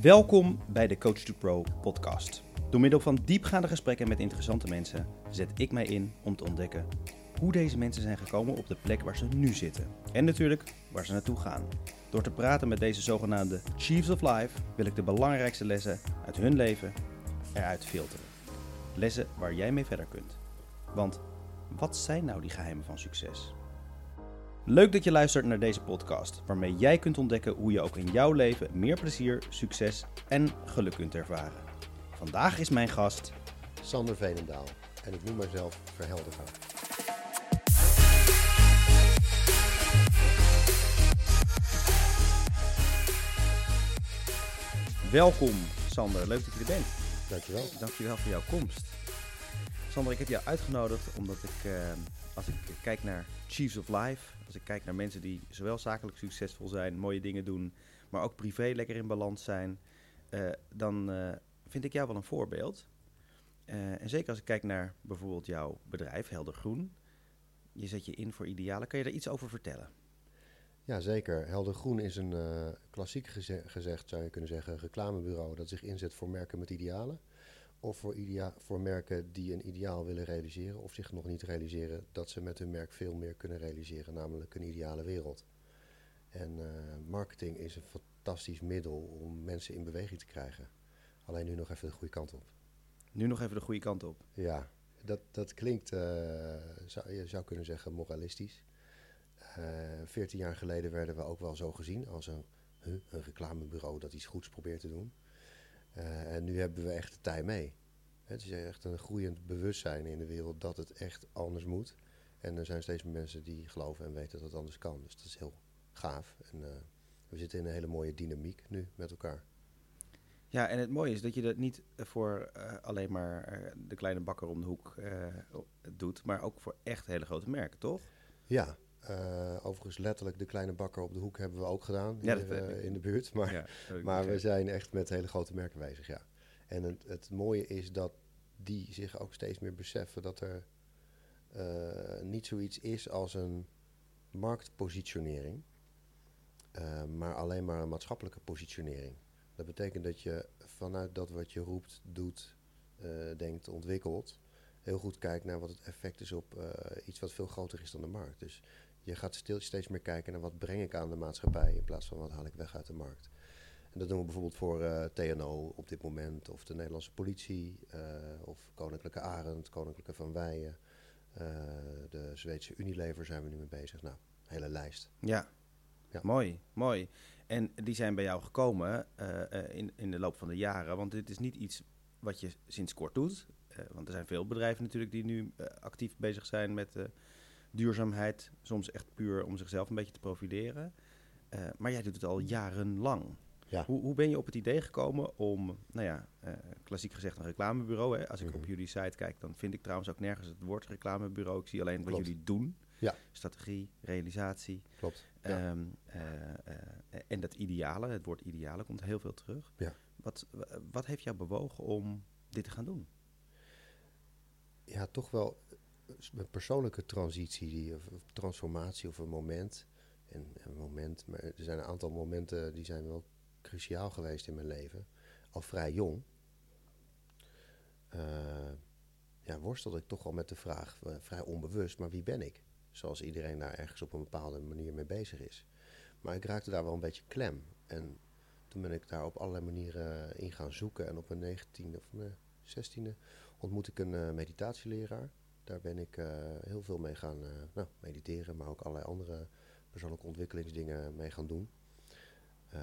Welkom bij de Coach to Pro podcast. Door middel van diepgaande gesprekken met interessante mensen zet ik mij in om te ontdekken hoe deze mensen zijn gekomen op de plek waar ze nu zitten. En natuurlijk waar ze naartoe gaan. Door te praten met deze zogenaamde Chiefs of Life wil ik de belangrijkste lessen uit hun leven eruit filteren. Lessen waar jij mee verder kunt. Want wat zijn nou die geheimen van succes? Leuk dat je luistert naar deze podcast, waarmee jij kunt ontdekken hoe je ook in jouw leven meer plezier, succes en geluk kunt ervaren. Vandaag is mijn gast Sander Veenendaal. En ik noem mezelf Verheldergaar. Welkom Sander, leuk dat je er bent. Dankjewel. Dankjewel voor jouw komst. Sander, ik heb jou uitgenodigd omdat ik, eh, als ik kijk naar Chiefs of Life, als ik kijk naar mensen die zowel zakelijk succesvol zijn, mooie dingen doen, maar ook privé lekker in balans zijn, eh, dan eh, vind ik jou wel een voorbeeld. Eh, en zeker als ik kijk naar bijvoorbeeld jouw bedrijf, Helder Groen. Je zet je in voor idealen. Kan je daar iets over vertellen? Ja, zeker. Helder Groen is een klassiek geze- gezegd, zou je kunnen zeggen, reclamebureau dat zich inzet voor merken met idealen. Of voor, idea- voor merken die een ideaal willen realiseren of zich nog niet realiseren, dat ze met hun merk veel meer kunnen realiseren, namelijk een ideale wereld. En eh, marketing is een fantastisch middel om mensen in beweging te krijgen. Alleen nu nog even de goede kant op. Nu nog even de goede kant op. Ja, dat, dat klinkt, eh, zou, je zou kunnen zeggen, moralistisch. Veertien jaar geleden werden we ook wel zo gezien als een, huh, een reclamebureau dat iets goeds probeert te doen. Eh, en nu hebben we echt de tijd mee. Het is echt een groeiend bewustzijn in de wereld dat het echt anders moet. En er zijn steeds meer mensen die geloven en weten dat het anders kan. Dus dat is heel gaaf. En eh, we zitten in een hele mooie dynamiek nu met elkaar. Ja, en het mooie is dat je dat niet voor eh, alleen maar de kleine bakker om de hoek doet, maar ook voor echt hele grote merken, toch? Ja, overigens letterlijk de kleine bakker op de hoek hebben we ook gedaan Ja, dat weet eh, in de buurt. Maar, Ja, maar we zijn echt met hele grote merken bezig, ja. En het, het mooie is dat die zich ook steeds meer beseffen dat er eh, niet zoiets is als een marktpositionering, eh, maar alleen maar een maatschappelijke positionering. Dat betekent dat je vanuit dat wat je roept, doet, eh, denkt, ontwikkelt, heel goed kijkt naar wat het effect is op eh, iets wat veel groter is dan de markt. Dus je gaat stil, steeds meer kijken naar wat breng ik aan de maatschappij in plaats van wat haal ik weg uit de markt. En dat doen we bijvoorbeeld voor eh, TNO op dit moment, of de Nederlandse politie, eh, of Koninklijke Arend, Koninklijke Van Weijen, eh, de Zweedse Unilever zijn we nu mee bezig. Nou, hele lijst. Ja. Ja. mooi, mooi. En die zijn bij jou gekomen in, in de loop van de jaren, want dit is niet iets wat je sinds kort doet. Want er zijn veel bedrijven natuurlijk die nu actief bezig zijn met duurzaamheid, soms echt puur om zichzelf een beetje te profileren. Eh, maar jij doet het al jarenlang. Ja. Hoe, hoe ben je op het idee gekomen om, nou ja, eh, klassiek gezegd een reclamebureau. Hè? Als ik Mhm. op jullie site kijk, dan vind ik trouwens ook nergens het woord reclamebureau. Ik zie alleen wat Klopt. jullie doen. Ja. Strategie, realisatie. Klopt. Ja. Ehm, eh, en dat ideale, het woord ideale komt heel veel terug. Ja. Wat, wa- wat heeft jou bewogen om dit te gaan doen? ja, toch wel een persoonlijke transitie, die, of transformatie of een moment. En een moment, maar er zijn een aantal momenten die zijn wel cruciaal geweest in mijn leven. Al vrij jong. Eh, ja, worstelde ik toch al met de vraag, eh, vrij onbewust, maar wie ben ik? Zoals iedereen daar ergens op een bepaalde manier mee bezig is. Maar ik raakte daar wel een beetje klem. En toen ben ik daar op allerlei manieren in gaan zoeken. En op mijn 19e of mijn 16e ontmoette ik een eh, meditatieleraar. Daar ben ik eh, heel veel mee gaan eh, nou, mediteren, maar ook allerlei andere persoonlijke ontwikkelingsdingen mee gaan doen. Eh,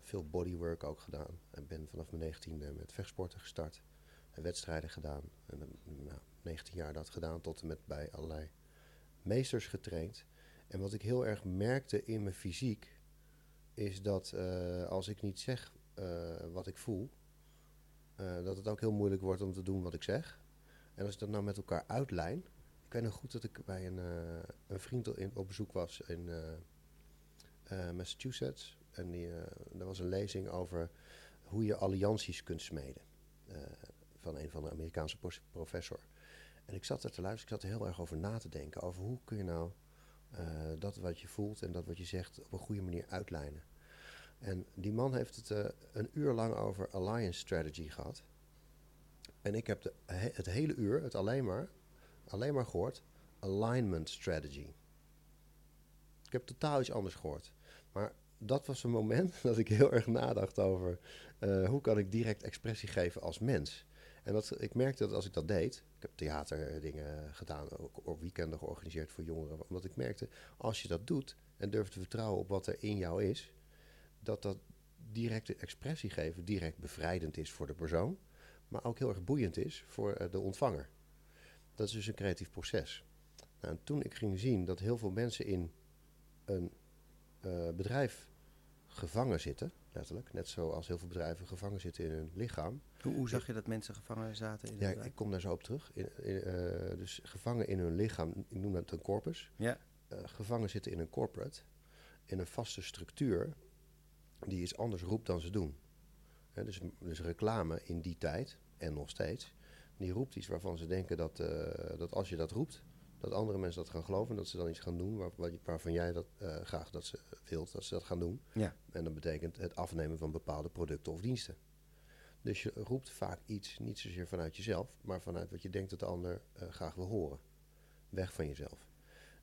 veel bodywork ook gedaan. En ben vanaf mijn 19e met vechtsporten gestart. En wedstrijden gedaan. En eh, nou, 19 jaar dat gedaan tot en met bij allerlei meesters getraind. En wat ik heel erg merkte in mijn fysiek, is dat als ik niet zeg wat ik voel, dat het ook heel moeilijk wordt om te doen wat ik zeg. En als ik dat nou met elkaar uitlijn. Ik weet nog goed dat ik bij een, eh, een vriend op bezoek was in eh, eh, Massachusetts. En die, er was een lezing over hoe je allianties kunt smeden. van een van de Amerikaanse professor. En ik zat er te luisteren, ik zat er heel erg over na te denken. Over hoe kun je nou dat wat je voelt en dat wat je zegt op een goede manier uitlijnen. En die man heeft het een uur lang over alliance strategy gehad. En ik heb het hele uur het alleen maar, alleen maar gehoord alignment strategy. Ik heb totaal iets anders gehoord. Maar dat was een moment dat ik heel erg nadacht over eh, hoe kan ik direct expressie geven als mens. En dat, ik merkte dat als ik dat deed, ik heb theaterdingen gedaan, ook weekenden georganiseerd voor jongeren, omdat ik merkte, als je dat doet en durft te vertrouwen op wat er in jou is, dat dat directe expressie geven direct bevrijdend is voor de persoon, maar ook heel erg boeiend is voor eh, de ontvanger. Dat is dus een creatief proces. Nou, en toen ik ging zien dat heel veel mensen in een eh, bedrijf gevangen zitten, letterlijk, net zoals heel veel bedrijven gevangen zitten in hun lichaam, Hoe, hoe zag je dat mensen gevangen zaten in ja, ik kom daar zo op terug. In, in, eh, dus gevangen in hun lichaam, ik noem dat een corpus. Ja, gevangen zitten in een corporate, in een vaste structuur die iets anders roept dan ze doen. Dus, dus reclame in die tijd, en nog steeds, die roept iets waarvan ze denken dat, eh, dat als je dat roept, dat andere mensen dat gaan geloven en dat ze dan iets gaan doen waar, waar- waarvan jij dat eh, graag dat ze wilt dat ze dat gaan doen. ja, En dat betekent het afnemen van bepaalde producten of diensten. Dus je roept vaak iets, niet zozeer vanuit jezelf, maar vanuit wat je denkt dat de ander eh, graag wil horen. Weg van jezelf.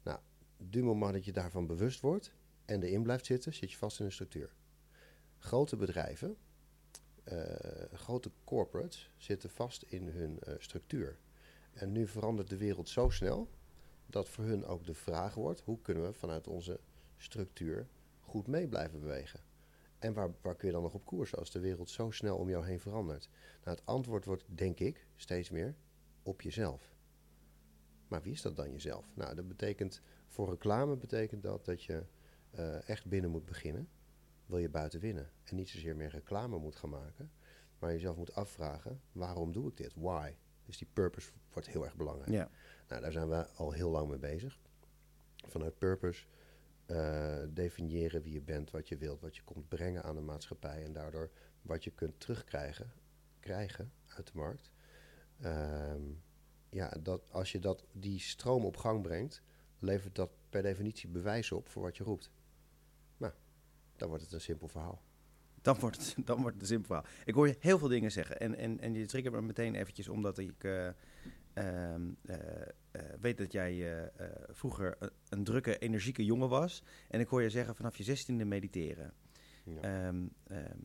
Nou, du moment dat je daarvan bewust wordt en erin blijft zitten, zit je vast in een structuur. Grote bedrijven, grote corporates, zitten vast in hun eh, structuur. En nu verandert de wereld zo snel dat voor hun ook de vraag wordt: hoe kunnen we vanuit onze structuur goed mee blijven bewegen? En waar, waar kun je dan nog op koers als de wereld zo snel om jou heen verandert? Nou, het antwoord wordt, denk ik, steeds meer op jezelf. Maar wie is dat dan jezelf? Nou, dat betekent, voor reclame betekent dat dat je eh, echt binnen moet beginnen. Wil je buiten winnen? En niet zozeer meer reclame moet gaan maken, maar jezelf moet afvragen, waarom doe ik dit? Why? Dus die purpose wordt heel erg belangrijk. ja. Nou, daar zijn we al heel lang mee bezig. Vanuit purpose eh, definiëren wie je bent, wat je wilt, wat je komt brengen aan de maatschappij en daardoor wat je kunt terugkrijgen krijgen uit de markt. Ehm, ja, dat, als je dat, die stroom op gang brengt, levert dat per definitie bewijs op voor wat je roept. Dan wordt het een simpel verhaal. Dan wordt, het, dan wordt het een simpel verhaal. Ik hoor je heel veel dingen zeggen. En, en, en je triggert me meteen eventjes omdat ik eh, ehm, eh, eh, weet dat jij vroeger een, drukke, energieke jongen was. En ik hoor je zeggen vanaf je zestiende mediteren. Ja. Ehm, ehm,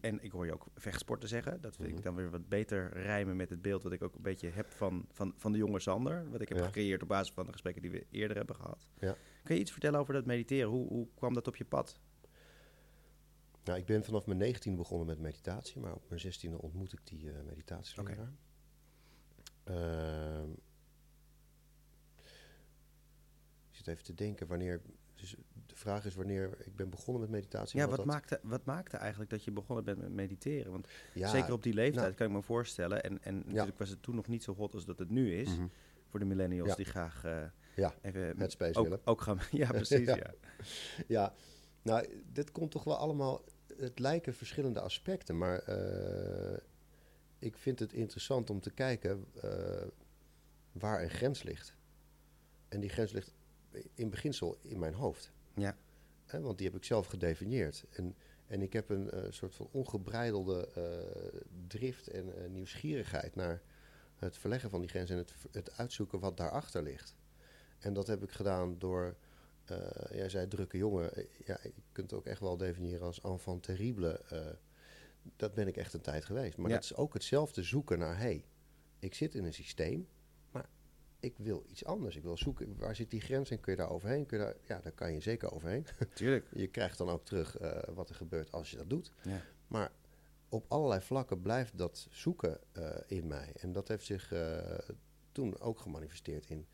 en ik hoor je ook vechtsporten zeggen. Dat vind Mhm. ik dan weer wat beter rijmen met het beeld wat ik ook een beetje heb van, van, van de jonge Sander. Wat ik heb Ja. gecreëerd op basis van de gesprekken die we eerder hebben gehad. Ja. Kun je iets vertellen over dat mediteren? Hoe, hoe kwam dat op je pad? Nou, ik ben vanaf mijn 19e begonnen met meditatie, maar op mijn 16e ontmoet ik die eh meditatieleraar. Ehm, ik zit even te denken wanneer. Dus de vraag is wanneer ik ben begonnen met meditatie. Ja, wat maakte, wat maakte eigenlijk dat je begonnen bent met mediteren? Want Ja, zeker op die leeftijd nou- kan ik me voorstellen. En, en natuurlijk was het toen nog niet zo hot als dat het nu is. mhm, Voor de millennials Ja. die graag eh, Ja, even het space ook, willen. ook gaan. Ja, precies. Ja. ja. Ja, nou, dit komt toch wel allemaal. Het lijken verschillende aspecten, maar eh, ik vind het interessant om te kijken eh, waar een grens ligt. En die grens ligt in beginsel in mijn hoofd. Ja. Want die heb ik zelf gedefinieerd. En, en ik heb een eh, soort van ongebreidelde eh, drift en eh, nieuwsgierigheid naar het verleggen van die grens en het, het uitzoeken wat daarachter ligt. En dat heb ik gedaan door, eh, jij zei drukke jongen, Eh, ja, je kunt het ook echt wel definiëren als enfant terrible. eh, dat ben ik echt een tijd geweest. Maar Ja. dat is ook hetzelfde zoeken naar, hey, ik zit in een systeem, maar ik wil iets anders. Ik wil zoeken, waar zit die grens en kun je daar overheen? Kun je daar, ja, daar kan je zeker overheen. Tuurlijk. Je krijgt dan ook terug wat er gebeurt als je dat doet. Ja. Maar op allerlei vlakken blijft dat zoeken in mij. En dat heeft zich toen ook gemanifesteerd in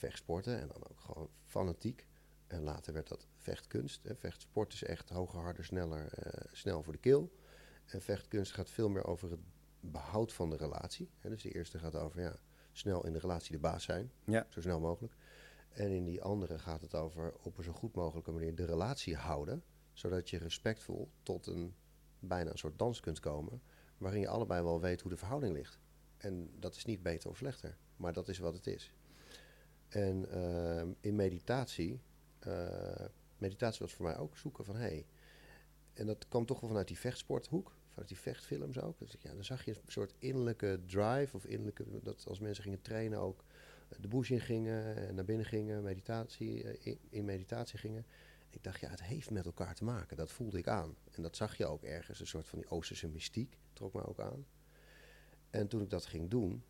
vechtsporten en dan ook gewoon fanatiek. En later werd dat vechtkunst. Hè. Vechtsport is echt hoger, harder, sneller, eh, snel voor de keel. En vechtkunst gaat veel meer over het behoud van de relatie. Hè. Dus de eerste gaat over ja, snel in de relatie de baas zijn, Ja. zo snel mogelijk. En in die andere gaat het over op een zo goed mogelijke manier de relatie houden, zodat je respectvol tot een bijna een soort dans kunt komen, waarin je allebei wel weet hoe de verhouding ligt. En dat is niet beter of slechter, maar dat is wat het is. En ehm, in meditatie, eh, meditatie was voor mij ook zoeken van, hé, hey, en dat kwam toch wel vanuit die vechtsporthoek, vanuit die vechtfilms ook. Dus ja, dan zag je een soort innerlijke drive of innerlijke, dat als mensen gingen trainen ook de bush in gingen en naar binnen gingen, meditatie, eh, in, in meditatie gingen. Ik dacht, ja, het heeft met elkaar te maken. Dat voelde ik aan. En dat zag je ook ergens, een soort van die Oosterse mystiek trok me ook aan. En toen ik dat ging doen,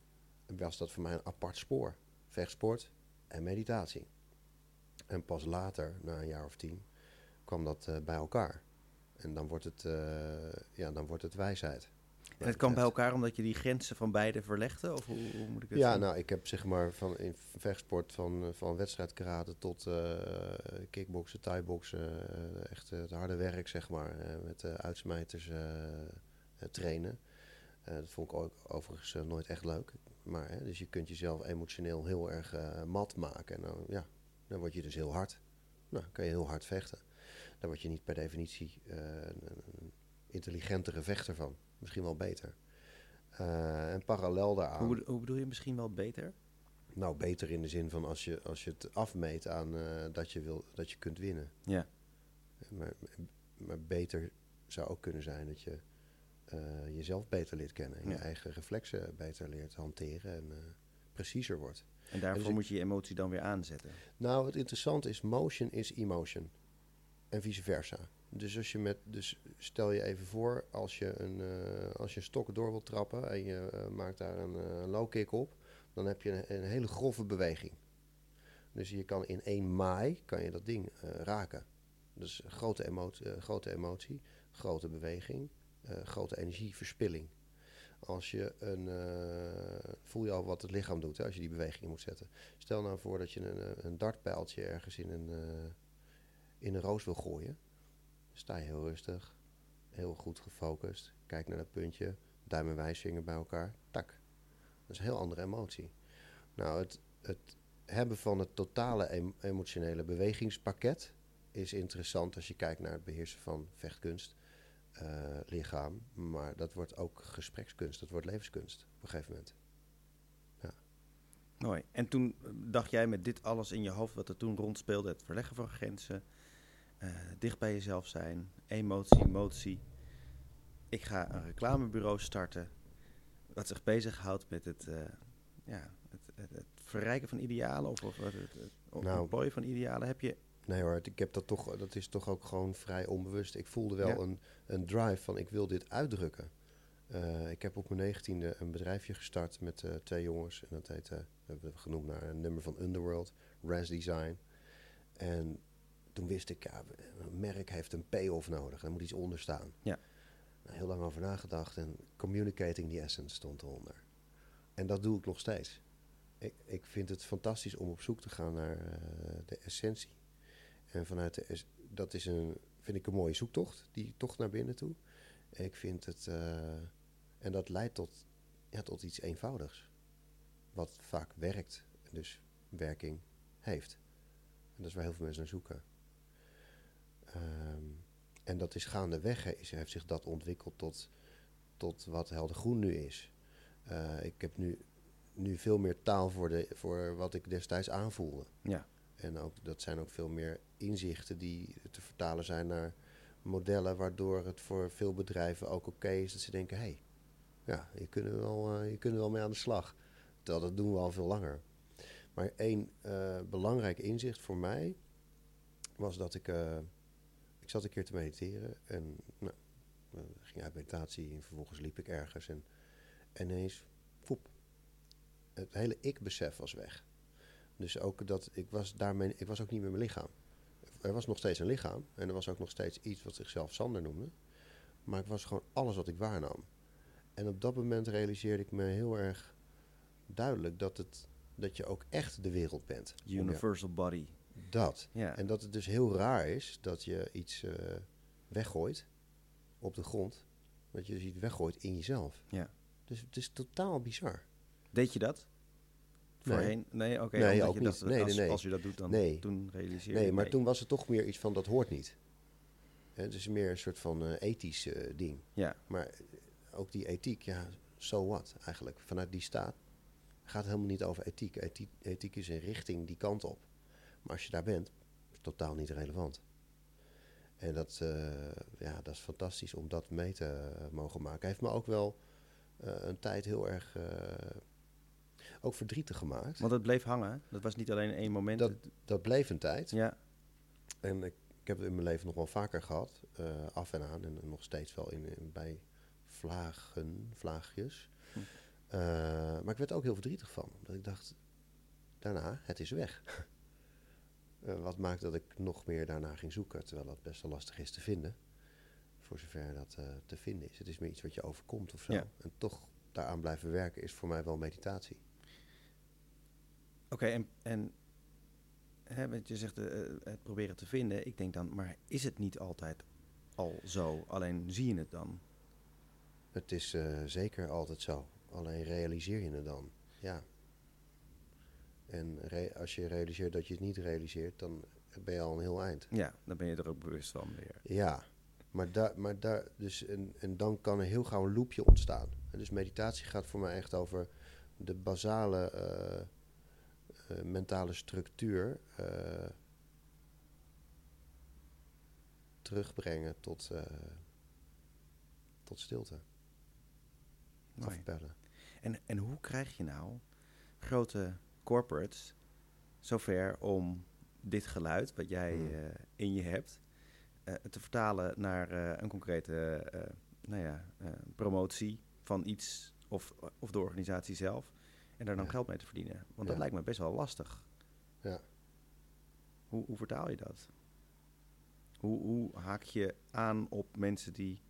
was dat voor mij een apart spoor. Vechtsport en meditatie. En pas later, na een jaar of tien, kwam dat eh, bij elkaar. En dan wordt het, eh, ja, dan wordt het wijsheid. En het kwam bij elkaar omdat je die grenzen van beide verlegde? Of hoe, hoe moet ik het Ja, zien? nou, ik heb zeg maar van in vechtsport van, eh, van wedstrijdkarate tot uh, kickboksen, thaiboxen, uh, echt het harde werk zeg maar, met uitsmijters trainen. dat vond ik ook overigens nooit echt leuk. Maar, hè, dus je kunt jezelf emotioneel heel erg mat maken en dan, ja, dan word je dus heel hard. Nou, kan je heel hard vechten. Dan word je niet per definitie een, een intelligentere vechter van misschien wel beter. Uh, en parallel daaraan. Hoe, hoe, bedoel je misschien wel beter? Nou, beter in de zin van als je, als je het afmeet aan dat, je wil, dat je kunt winnen. Ja. Maar, maar beter zou ook kunnen zijn dat je uh, jezelf beter leert kennen. En Ja. je eigen reflexen beter leert hanteren en preciezer wordt. En daarvoor dus moet je je emotie dan weer aanzetten. Nou, het interessante is, motion is emotion. En vice versa. Dus, als je met, dus stel je even voor, als je een, eh, als je een stok door wilt trappen en je eh, maakt daar een eh, low kick op, dan heb je een, een hele grove beweging. Dus je kan in één maai kan je dat ding eh, raken. Dus grote emotie, eh, grote, emotie grote beweging, eh, grote energieverspilling. Als je een, eh, voel je al wat het lichaam doet hè, als je die beweging moet zetten. Stel nou voor dat je een, eh, een dartpijltje ergens in een, eh, in een roos wil gooien. Sta je heel rustig, heel goed gefocust. Kijk naar dat puntje, duim en wijsvinger bij elkaar. Tak. Dat is een heel andere emotie. Nou, het, het hebben van het totale em- emotionele bewegingspakket is interessant als je kijkt naar het beheersen van vechtkunst, eh, lichaam. Maar dat wordt ook gesprekskunst, dat wordt levenskunst op een gegeven moment. Mooi. En toen eh, dacht jij met dit alles in je hoofd, wat er toen rondspeelde, het verleggen van grenzen, eh, dicht bij jezelf zijn, emotie, motie. Ik ga een reclamebureau starten, wat zich bezighoudt met het, eh, ja, het, het, het verrijken van idealen of, of het, het, het Nou. ontplooien van idealen. Heb je, Nee hoor, ik heb dat toch, dat is toch ook gewoon vrij onbewust. Ik voelde wel Ja. een, een drive van ik wil dit uitdrukken. Eh, ik heb op mijn negentiende een bedrijfje gestart met eh, twee jongens. En dat heet, eh, we hebben we genoemd naar een nummer van Underworld, Res Design. En toen wist ik, ja, een merk heeft een payoff nodig. Er moet iets onder staan. Ja. Nou, heel lang over nagedacht en communicating the essence stond eronder. En dat doe ik nog steeds. Ik, ik vind het fantastisch om op zoek te gaan naar de essentie. En vanuit de, dat is een, vind ik een mooie zoektocht, die tocht naar binnen toe. Ik vind het, eh, en dat leidt tot, ja, tot iets eenvoudigs. Wat vaak werkt, dus werking heeft. En dat is waar heel veel mensen naar zoeken. Ehm, en dat is gaandeweg, is, heeft zich dat ontwikkeld tot, tot wat helder groen nu is. Eh, ik heb nu, nu veel meer taal voor, de, voor wat ik destijds aanvoelde. ja, En ook, dat zijn ook veel meer inzichten die te vertalen zijn naar modellen, waardoor het voor veel bedrijven ook oké is dat ze denken: hé, hey, ja, je kunt er wel, je kunt er wel mee aan de slag. Terwijl dat doen we al veel langer. Maar één eh, belangrijk inzicht voor mij was dat ik, eh, ik zat een keer te mediteren en nou, eh, ging uit meditatie en vervolgens liep ik ergens en ineens, foep, het hele ik-besef was weg. Dus ook dat ik was daarmee, ik was ook niet meer mijn lichaam. Er was nog steeds een lichaam en er was ook nog steeds iets wat zichzelf Sander noemde. Maar ik was gewoon alles wat ik waarnam. En op dat moment realiseerde ik me heel erg duidelijk dat, het, dat je ook echt de wereld bent. Universal body. Dat. Ja, En dat het dus heel raar is dat je iets eh, weggooit op de grond. Dat je dus iets weggooit in jezelf. ja. Dus het is totaal bizar. Deed je dat? Nee. Voorheen? Nee, oké. Nee, ook je niet. Nee, als, nee. als je dat doet, dan Nee. toen realiseer je Nee, maar toen was het toch meer iets van dat hoort niet. Het is meer een soort van eh, ethisch eh, ding. Ja, Maar eh, ook die ethiek, ja, so what eigenlijk. Vanuit die staat gaat het helemaal niet over ethiek. Ethiek, ethiek is een richting die kant op. Maar als je daar bent, is het totaal niet relevant. En dat, ja, dat is fantastisch om dat mee te mogen maken. Heeft me ook wel een tijd heel erg ook verdrietig gemaakt. Want het bleef hangen. Dat was niet alleen één moment. Dat, dat bleef een tijd. ja, En ik, ik heb het in mijn leven nog wel vaker gehad. eh, af en aan. En nog steeds wel in, in- bij vlagen, vlaagjes. Hm. Eh, maar ik werd er ook heel verdrietig van. Dat ik dacht, daarna, het is weg. Eh, wat maakt dat ik nog meer daarna ging zoeken. Terwijl dat best wel lastig is te vinden. Voor zover dat te vinden is. Het is meer iets wat je overkomt of zo. Ja. En toch daaraan blijven werken is voor mij wel meditatie. Oké. en, en hè, want je zegt eh, eh, het proberen te vinden. Ik denk dan, maar is het niet altijd al zo? Alleen zie je het dan? Het is eh, zeker altijd zo. Alleen realiseer je het dan. Ja. En als je realiseert dat je het niet realiseert, dan ben je al een heel eind. Ja, dan ben je er ook bewust van weer. Ja. Maar, daar, maar daar, dus en, en dan kan er heel gauw een loopje ontstaan. En dus meditatie gaat voor mij echt over de basale mentale structuur eh, terugbrengen tot, eh, tot stilte. Mooi. Afbellen. En, en hoe krijg je nou grote corporates zover om dit geluid, wat jij Hmm. eh, in je hebt, eh, te vertalen naar eh, een concrete eh, nou ja, eh, promotie van iets of, of de organisatie zelf. En daar dan Ja. geld mee te verdienen. Want dat lijkt me best wel lastig. Ja. Hoe, hoe vertaal je dat? Hoe, hoe haak je aan op mensen die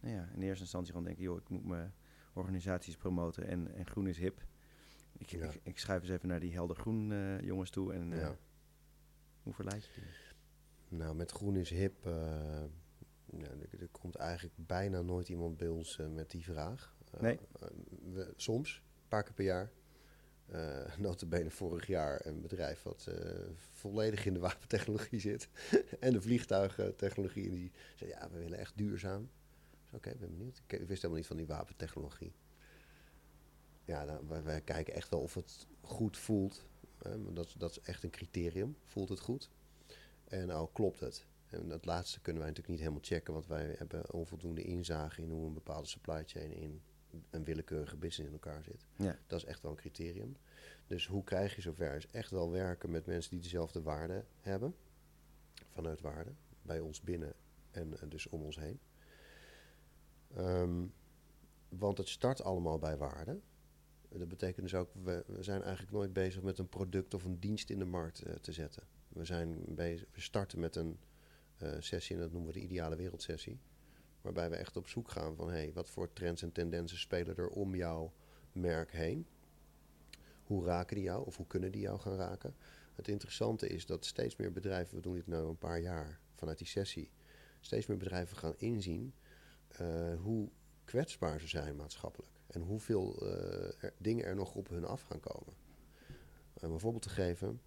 nou ja, in eerste instantie gewoon denken... joh, ik moet mijn organisaties promoten en, en groen is hip. Ik, Ja. ik, ik schrijf eens even naar die helder groen eh, jongens toe. En eh, Ja. hoe verleid je die? Nou, met groen is hip. eh, er, er komt eigenlijk bijna nooit iemand bij ons met die vraag. Nee. we- soms, een paar keer per jaar. Eh notabene vorig jaar een bedrijf wat eh, volledig in de wapentechnologie zit. en de vliegtuigtechnologie. En die zei, ja, we willen echt duurzaam. Oké, ben benieuwd. Ik, wist helemaal niet van die wapentechnologie. Ja, nou, wij, kijken echt wel of het goed voelt. hè, dat, dat is echt een criterium. Voelt het goed? En nou klopt het. En dat laatste kunnen wij natuurlijk niet helemaal checken, want wij hebben onvoldoende inzage in hoe een bepaalde supply chain in een willekeurige business in elkaar zit. Ja. Dat is echt wel een criterium. Dus hoe krijg je zover? Is echt wel werken met mensen die dezelfde waarden hebben, vanuit waarde, bij ons binnen en eh, dus om ons heen. Ehm, want het start allemaal bij waarde. Dat betekent dus ook, we, we zijn eigenlijk nooit bezig met een product of een dienst in de markt eh, te zetten. We, zijn bezig, we starten met een eh, sessie, en dat noemen we de ideale wereldsessie. Waarbij we echt op zoek gaan van, hey, wat voor trends en tendensen spelen er om jouw merk heen? Hoe raken die jou of hoe kunnen die jou gaan raken? Het interessante is dat steeds meer bedrijven, we doen dit nu een paar jaar vanuit die sessie, steeds meer bedrijven gaan inzien eh, hoe kwetsbaar ze zijn maatschappelijk. En hoeveel er- dingen er nog op hun af gaan komen. Om een voorbeeld te geven.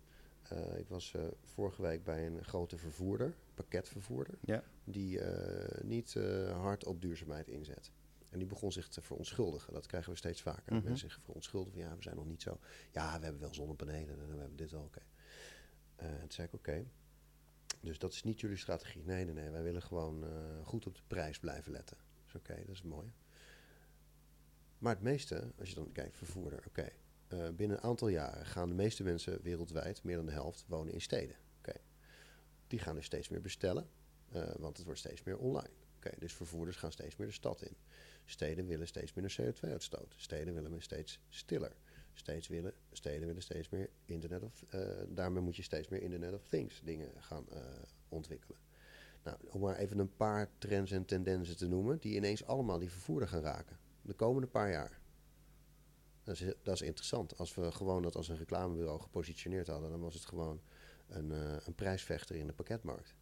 eh, ik was vorige week bij een grote vervoerder, pakketvervoerder, Ja. Die eh, niet eh, hard op duurzaamheid inzet. En die begon zich te verontschuldigen. Dat krijgen we steeds vaker. Mhm. Mensen zich verontschuldigen van ja, we zijn nog niet zo. Ja, we hebben wel zonnepanelen en we hebben dit wel, oké. Eh, toen zei ik oké. Dus dat is niet jullie strategie. Nee, nee, nee. Wij willen gewoon goed op de prijs blijven letten. Dus oké, dat is mooi. Maar het meeste, als je dan kijkt, vervoerder, oké. binnen een aantal jaren gaan de meeste mensen wereldwijd, meer dan de helft, wonen in steden. Oké. Die gaan dus steeds meer bestellen, eh, want het wordt steeds meer online. Oké, dus vervoerders gaan steeds meer de stad in. Steden willen steeds minder CO2-uitstoot. Steden willen steeds stiller. Steeds willen, steden willen steeds meer Internet of... eh, daarmee moet je steeds meer Internet of Things dingen gaan eh, ontwikkelen. Nou, om maar even een paar trends en tendensen te noemen... die ineens allemaal die vervoerder gaan raken. De komende paar jaar. Dat is, dat is interessant. Als we gewoon dat als een reclamebureau gepositioneerd hadden... dan was het gewoon een, een prijsvechter in de pakketmarkt.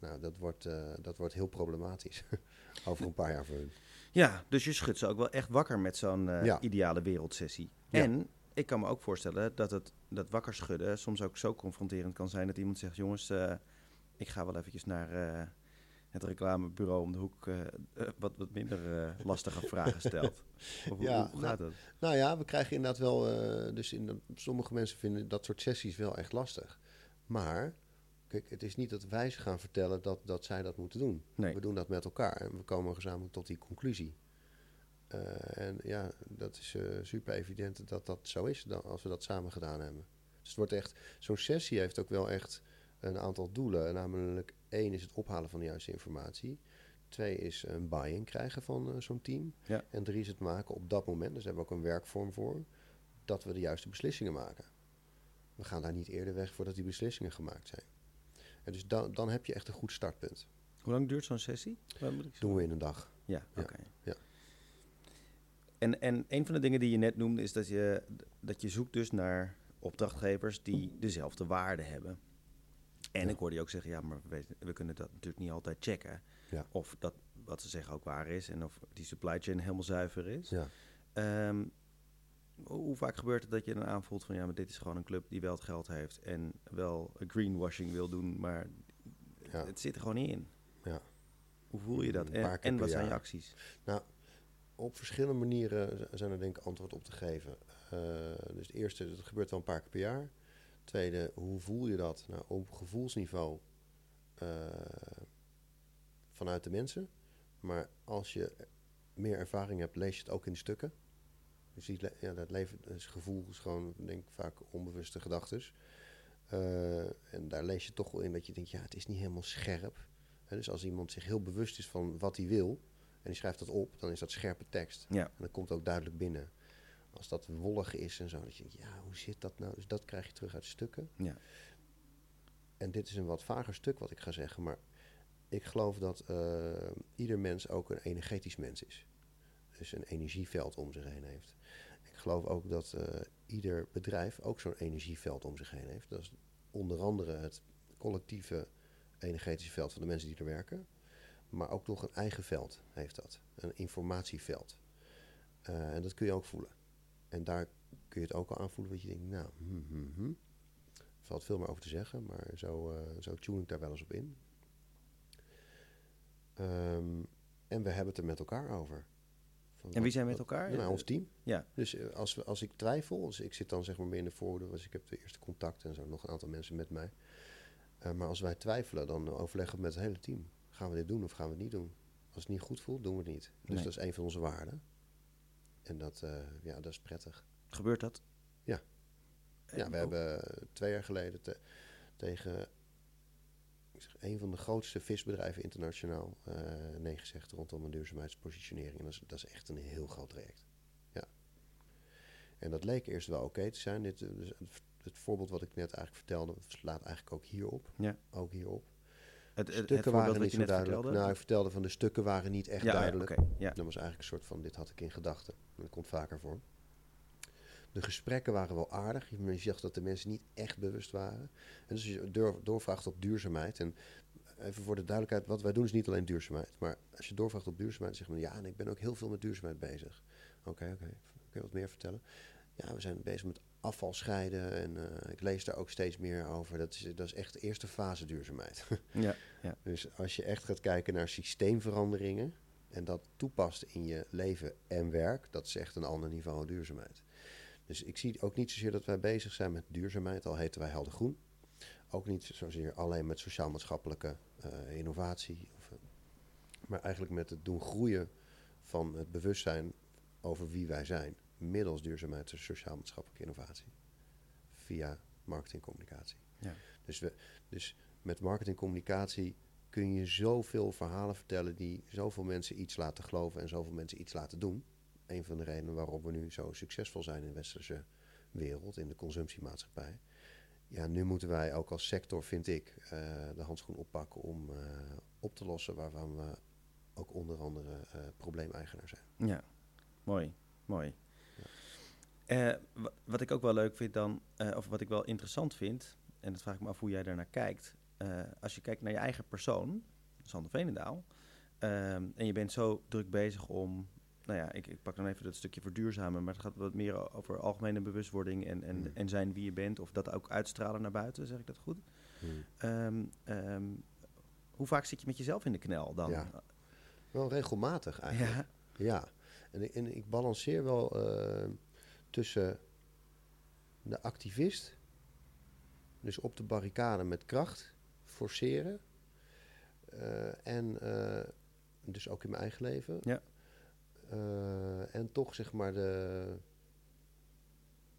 Nou, dat wordt, eh, dat wordt heel problematisch. Over een paar jaar voor hun. Ja, dus je schudt ze ook wel echt wakker met zo'n eh, Ja. ideale wereldsessie. Ja. En ik kan me ook voorstellen dat het dat wakker schudden soms ook zo confronterend kan zijn dat iemand zegt: jongens, eh, ik ga wel eventjes naar het reclamebureau om de hoek wat, wat minder lastige vragen stelt. Of, Ja, hoe, hoe gaat dat? Nou ja, we krijgen inderdaad wel. dus in, sommige mensen vinden dat soort sessies wel echt lastig. Maar Kijk, het is niet dat wij ze gaan vertellen dat, dat zij dat moeten doen. Nee. We doen dat met elkaar en we komen gezamenlijk tot die conclusie. Eh, en ja, dat is eh, super evident dat dat zo is dan, als we dat samen gedaan hebben. Dus het wordt echt, zo'n sessie heeft ook wel echt een aantal doelen. Namelijk één is het ophalen van de juiste informatie. Twee is een buy-in krijgen van eh, zo'n team. Ja. En drie is het maken op dat moment, dus daar hebben we ook een werkvorm voor, dat we de juiste beslissingen maken. We gaan daar niet eerder weg voordat die beslissingen gemaakt zijn. En dus dan, dan heb je echt een goed startpunt. Hoe lang duurt zo'n sessie? Doen we in een dag. Ja, oké. ja. En, en een van de dingen die je net noemde is dat je, dat je zoekt dus naar opdrachtgevers die dezelfde waarden hebben. En Ja. ik hoorde je ook zeggen, ja, maar we, we kunnen dat natuurlijk niet altijd checken. Ja. Of dat wat ze zeggen ook waar is en of die supply chain helemaal zuiver is. Ja. Ehm, hoe vaak gebeurt het dat je dan aanvoelt van ja, maar dit is gewoon een club die wel het geld heeft en wel greenwashing wil doen, maar Ja. het zit er gewoon niet in. Ja. Hoe voel je dat? Een En, paar keer en wat zijn je acties? Op verschillende manieren zijn er denk ik antwoord op te geven. Eh, dus het eerste, dat gebeurt wel een paar keer per jaar. Tweede, hoe voel je dat? Nou, op gevoelsniveau eh, vanuit de mensen. Maar als je meer ervaring hebt, lees je het ook in de stukken. Dus die, ja, dat leven, dus gevoel is gewoon, denk ik, vaak onbewuste gedachten. en daar lees je toch wel in dat je denkt, ja, het is niet helemaal scherp. Dus als iemand zich heel bewust is van wat hij wil, en die schrijft dat op, dan is dat scherpe tekst. Ja. En dat komt ook duidelijk binnen. Als dat wollig is en zo, dat je denkt, ja, hoe zit dat nou? Dus dat krijg je terug uit stukken. Ja. En dit is een wat vager stuk wat ik ga zeggen, maar ik geloof dat eh, ieder mens ook een energetisch mens is. Dus een energieveld om zich heen heeft. Ik geloof ook dat eh, ieder bedrijf ook zo'n energieveld om zich heen heeft. Dat is onder andere het collectieve energetische veld van de mensen die er werken. Maar ook nog een eigen veld heeft dat. Een informatieveld. Eh, en dat kun je ook voelen. En daar kun je het ook al aanvoelen wat je denkt, nou, hm, hm, hm. Er valt veel meer over te zeggen, maar zo, eh, zo tune ik daar wel eens op in. Ehm, en we hebben het er met elkaar over. En wie zijn met elkaar? Nou, ons team. Ja. Dus eh, als, we, als ik twijfel, dus ik zit dan zeg maar meer in de voordeel, dus ik heb de eerste contact en zo, nog een aantal mensen met mij. Eh, maar als wij twijfelen, dan overleggen we met het hele team. Gaan we dit doen of gaan we het niet doen? Als het niet goed voelt, doen we het niet. Dus Nee. dat is een van onze waarden. En dat, eh, ja, dat is prettig. Gebeurt dat? Ja. En Ja, we hebben twee jaar geleden te- tegen een van de grootste visbedrijven internationaal eh, nee gezegd rondom een duurzaamheidspositionering. En dat is, dat is echt een heel groot traject. Ja. En dat leek eerst wel oké te zijn. Dit, eh, dus het, voorbeeld wat ik net eigenlijk vertelde, slaat eigenlijk ook hierop. Ja. Ook hierop. Het, het, stukken waren niet zo duidelijk. vertelde? Nou, ik vertelde van de stukken waren niet echt ja, ja, duidelijk. oké, ja. Dat was eigenlijk een soort van, dit had ik in gedachten. Dat komt vaker voor. De gesprekken waren wel aardig. Je zag dat de mensen niet echt bewust waren. En dus je door, doorvraagt op duurzaamheid. En even voor de duidelijkheid, wat wij doen is niet alleen duurzaamheid. Maar als je doorvraagt op duurzaamheid, zeg maar ja, en ik ben ook heel veel met duurzaamheid bezig. Oké, oké. Kun je wat meer vertellen? Ja, we zijn bezig met afval scheiden. En eh, ik lees daar ook steeds meer over. Dat is, dat is echt de eerste fase duurzaamheid. Ja, ja. Dus als je echt gaat kijken naar systeemveranderingen en dat toepast in je leven en werk, dat is echt een ander niveau duurzaamheid. Dus ik zie ook niet zozeer dat wij bezig zijn met duurzaamheid, al heten wij Helder Groen. Ook niet zozeer alleen met sociaal-maatschappelijke eh, innovatie, of, eh, maar eigenlijk met het doen groeien van het bewustzijn over wie wij zijn, middels duurzaamheid en sociaal-maatschappelijke innovatie, via marketingcommunicatie. Ja. Dus, we, dus met marketingcommunicatie kun je zoveel verhalen vertellen die zoveel mensen iets laten geloven en zoveel mensen iets laten doen. Een van de redenen waarom we nu zo succesvol zijn in de westerse wereld, in de consumptiemaatschappij. Ja, nu moeten wij ook als sector, vind ik, eh, de handschoen oppakken om eh, op te lossen waarvan we ook onder andere eh probleemeigenaar zijn. Ja, mooi, mooi. Wa- wat ik ook wel leuk vind dan, of wat ik wel interessant vind, en dat vraag ik me af hoe jij daarnaar kijkt. als je kijkt naar je eigen persoon, Sander Veenendaal, ehm, en je bent zo druk bezig om, nou ja, ik, ik pak dan even dat stukje verduurzamen, maar het gaat wat meer over algemene bewustwording en, en, Hmm. en zijn wie je bent, of dat ook uitstralen naar buiten, zeg ik dat goed? Hmm. Ehm, ehm, hoe vaak zit je met jezelf in de knel dan? Ja. Wel regelmatig eigenlijk. Ja, Ja, en ik, en ik balanceer wel eh, tussen de activist, dus op de barricade met kracht, forceren. Eh, en eh, dus ook in mijn eigen leven. Ja. Eh, en toch zeg maar de,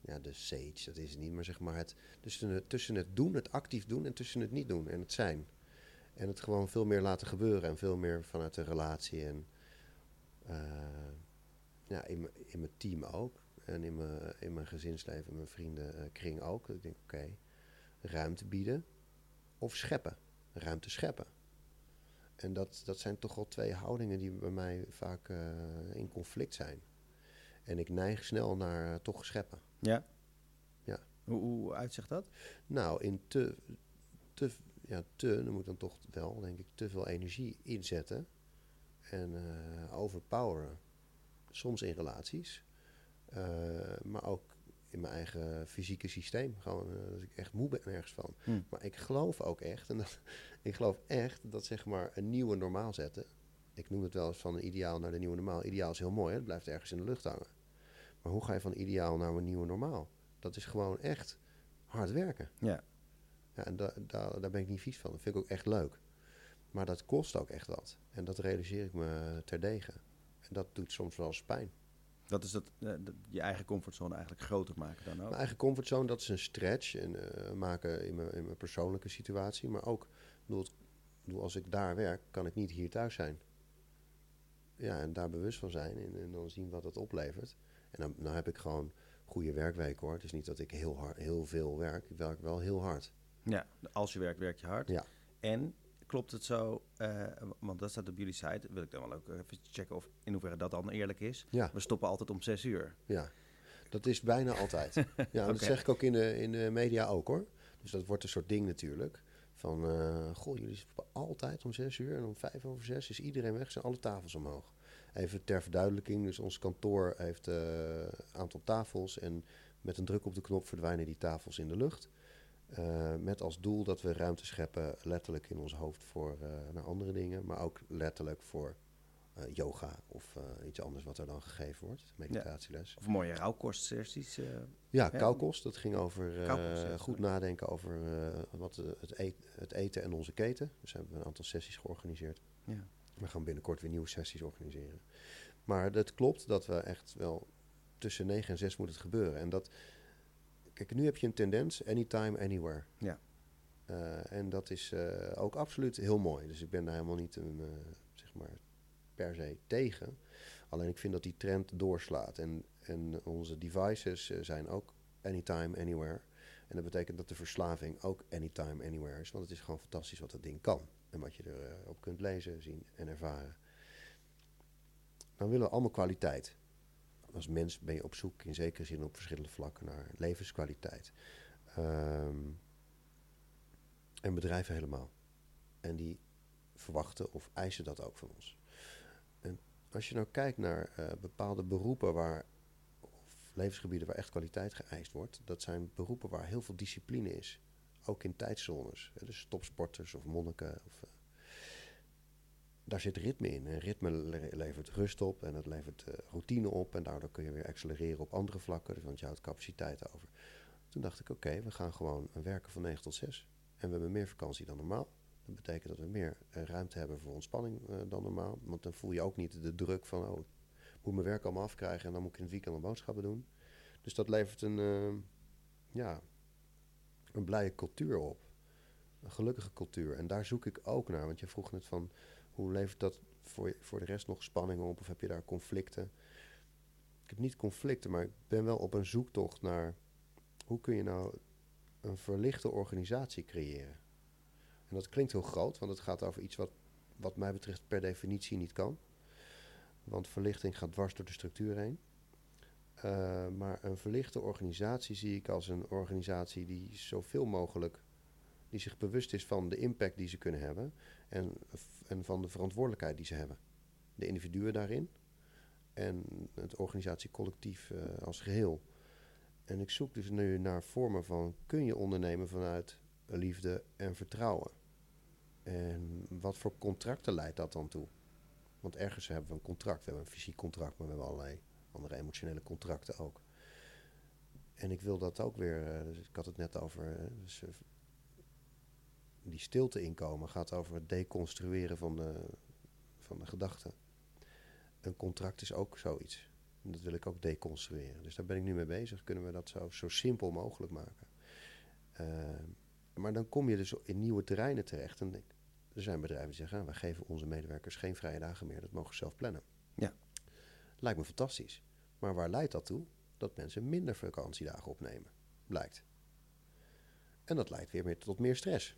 ja, de sage, dat is het niet, maar zeg maar het tussen, het tussen het doen, het actief doen en tussen het niet doen en het zijn. En het gewoon veel meer laten gebeuren en veel meer vanuit de relatie en eh, ja, in, in mijn team ook. En in mijn, in mijn gezinsleven, in mijn vriendenkring ook. Dat Ik denk, oké, ruimte bieden of scheppen. Ruimte scheppen. En dat, dat zijn toch wel twee houdingen die bij mij vaak eh, in conflict zijn. En ik neig snel naar eh, toch scheppen. Ja? Ja. Hoe, hoe uitzicht dat? Nou, in te, te, ja, te, dan moet dan toch wel, denk ik, te veel energie inzetten. En eh, overpoweren. Soms in relaties. maar ook in mijn eigen fysieke systeem. Gewoon eh, dat ik echt moe ben ergens van. Hm. Maar ik geloof ook echt, en dat, ik geloof echt dat zeg maar een nieuwe normaal zetten. Ik noem het wel eens van een ideaal naar de nieuwe normaal. Ideaal is heel mooi, hè? het blijft ergens in de lucht hangen. Maar hoe ga je van ideaal naar een nieuwe normaal? Dat is gewoon echt hard werken. Ja. Ja, en da, da- daar ben ik niet vies van. Dat vind ik ook echt leuk. Maar dat kost ook echt wat. En dat realiseer ik me terdege. En dat doet soms wel eens pijn. Dat is dat, eh, dat je eigen comfortzone eigenlijk groter maken dan ook. Mijn eigen comfortzone, dat is een stretch. En eh, maken in mijn, in mijn persoonlijke situatie. Maar ook, bedoel, als ik daar werk, kan ik niet hier thuis zijn. Ja, en daar bewust van zijn. En, en dan zien wat dat oplevert. En dan, dan heb ik gewoon goede werkweken hoor. Het is niet dat ik heel, hard, heel veel werk. Ik werk wel heel hard. Ja, als je werkt, werk je hard. Ja. En klopt het zo, eh, want dat staat op jullie site, wil ik dan wel ook even checken of in hoeverre dat dan eerlijk is. Ja. We stoppen altijd om zes uur. Ja, dat is bijna altijd. Ja, dat zeg ik ook in de, in de media ook hoor. Dus dat wordt een soort ding natuurlijk. Van, eh, goh, jullie stoppen altijd om zes uur en om vijf over zes is iedereen weg, zijn alle tafels omhoog. Even ter verduidelijking, dus ons kantoor heeft eh, een aantal tafels en met een druk op de knop verdwijnen die tafels in de lucht. Eh, met als doel dat we ruimte scheppen, letterlijk in ons hoofd voor eh, naar andere dingen, maar ook letterlijk voor eh, yoga of iets anders wat er dan gegeven wordt, meditatieles. Of mooie rauwkostsessies. eh, Ja, koukost. Dat ging over goed nadenken over wat, het, eet- het eten en onze keten. Dus hebben we een aantal sessies georganiseerd. ja. We gaan binnenkort weer nieuwe sessies organiseren. Maar het klopt dat we echt wel tussen 9 en 6 moet het gebeuren. En dat, kijk, nu heb je een tendens, anytime, anywhere. Ja. Eh, en dat is eh, ook absoluut heel mooi. Dus ik ben daar helemaal niet een, eh, zeg maar, per se tegen. Alleen ik vind dat die trend doorslaat. En, en onze devices zijn ook anytime, anywhere. En dat betekent dat de verslaving ook anytime, anywhere is. Want het is gewoon fantastisch wat dat ding kan. En wat je erop kunt lezen, zien en ervaren. Dan willen we allemaal kwaliteit. Als mens ben je op zoek in zekere zin op verschillende vlakken naar levenskwaliteit. Ehm, en bedrijven helemaal. En die verwachten of eisen dat ook van ons. En als je nou kijkt naar eh, bepaalde beroepen waar, of levensgebieden waar echt kwaliteit geëist wordt, dat zijn beroepen waar heel veel discipline is. Ook in tijdzones. Dus topsporters of monniken. Of, eh, daar zit ritme in. En ritme le- levert rust op en het levert eh, routine op. En daardoor kun je weer accelereren op andere vlakken, dus want je houdt capaciteit over. Toen dacht ik, oké, we gaan gewoon werken van 9 tot 6. En we hebben meer vakantie dan normaal. Dat betekent dat we meer eh, ruimte hebben voor ontspanning eh, dan normaal. Want dan voel je ook niet de druk van, oh, ik moet mijn werk allemaal afkrijgen en dan moet ik in het weekend mijn boodschappen doen. Dus dat levert een, eh, ja, een blije cultuur op. Een gelukkige cultuur. En daar zoek ik ook naar. Want je vroeg net van, hoe levert dat voor, voor de rest nog spanning op? Of heb je daar conflicten? Ik heb niet conflicten, maar ik ben wel op een zoektocht naar... hoe kun je nou een verlichte organisatie creëren? En dat klinkt heel groot, want het gaat over iets wat, wat mij betreft per definitie niet kan. Want verlichting gaat dwars door de structuur heen. Eh, maar een verlichte organisatie zie ik als een organisatie die zoveel mogelijk, die zich bewust is van de impact die ze kunnen hebben en, en van de verantwoordelijkheid die ze hebben. De individuen daarin en het organisatiecollectief eh, als geheel. En ik zoek dus nu naar vormen van kun je ondernemen vanuit liefde en vertrouwen. En wat voor contracten leidt dat dan toe? Want ergens hebben we een contract, we hebben een fysiek contract, maar we hebben allerlei andere emotionele contracten ook. En ik wil dat ook weer, eh, dus ik had het net over, eh, dus, die stilte inkomen gaat over het deconstrueren van de, van de gedachten. Een contract is ook zoiets. En dat wil ik ook deconstrueren. Dus daar ben ik nu mee bezig. Kunnen we dat zo, zo simpel mogelijk maken? Uh, maar dan kom je dus in nieuwe terreinen terecht. En er zijn bedrijven die zeggen, ah, we geven onze medewerkers geen vrije dagen meer. Dat mogen ze zelf plannen. Ja. Lijkt me fantastisch. Maar waar leidt dat toe? Dat mensen minder vakantiedagen opnemen. Blijkt. En dat leidt weer meer tot meer stress.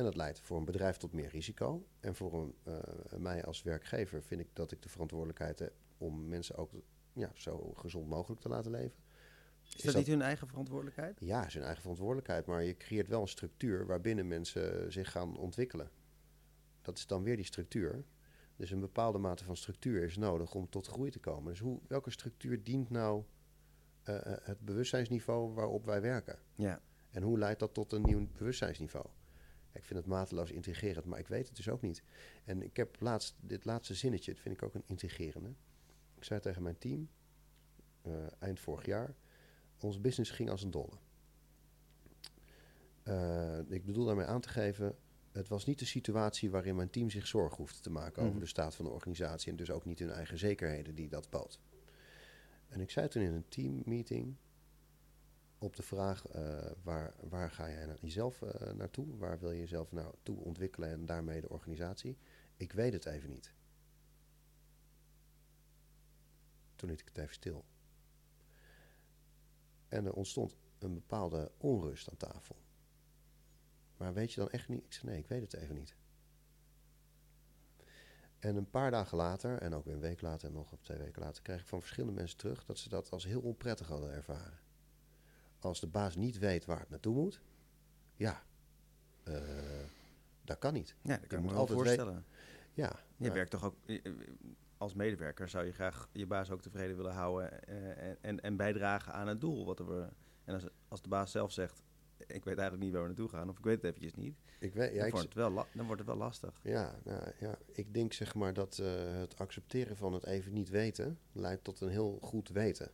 En dat leidt voor een bedrijf tot meer risico. En voor een, uh, mij als werkgever vind ik dat ik de verantwoordelijkheid heb om mensen ook ja, zo gezond mogelijk te laten leven. Is, dat, niet hun eigen verantwoordelijkheid? Ja, is hun eigen verantwoordelijkheid. Maar je creëert wel een structuur waarbinnen mensen zich gaan ontwikkelen. Dat is dan weer die structuur. Dus een bepaalde mate van structuur is nodig om tot groei te komen. Dus hoe, welke structuur dient nou uh, het bewustzijnsniveau waarop wij werken? Ja. En hoe leidt dat tot een nieuw bewustzijnsniveau? Ik vind het mateloos intrigerend, maar ik weet het dus ook niet. En ik heb laatst, dit laatste zinnetje, dat vind ik ook een intrigerende. Ik zei tegen mijn team, uh, eind vorig jaar, ons business ging als een dolle. Uh, ik bedoel daarmee aan te geven, het was niet de situatie waarin mijn team zich zorgen hoefde te maken over mhm. de staat van de organisatie en dus ook niet hun eigen zekerheden die dat bood. En ik zei toen in een teammeeting op de vraag uh, waar, waar ga jij jezelf uh, naartoe, waar wil je jezelf naartoe ontwikkelen en daarmee de organisatie, ik weet het even niet. Toen liet ik het even stil. En er ontstond een bepaalde onrust aan tafel. Maar weet je dan echt niet? Ik zei, nee, ik weet het even niet. En een paar dagen later, en ook een week later en nog op twee weken later, kreeg ik van verschillende mensen terug dat ze dat als heel onprettig hadden ervaren. Als de baas niet weet waar het naartoe moet, ja, uh, dat kan niet. Ja, dat kan ik me wel voorstellen. Ja. Je werkt toch ook als medewerker zou je graag je baas ook tevreden willen houden uh, en, en bijdragen aan het doel. Wat er, en als, als de baas zelf zegt, ik weet eigenlijk niet waar we naartoe gaan, of ik weet het eventjes niet, ik weet, ja, dan, ik wordt het wel dan wordt het wel lastig. Ja, nou, ja, ik denk zeg maar dat uh, het accepteren van het even niet weten leidt tot een heel goed weten.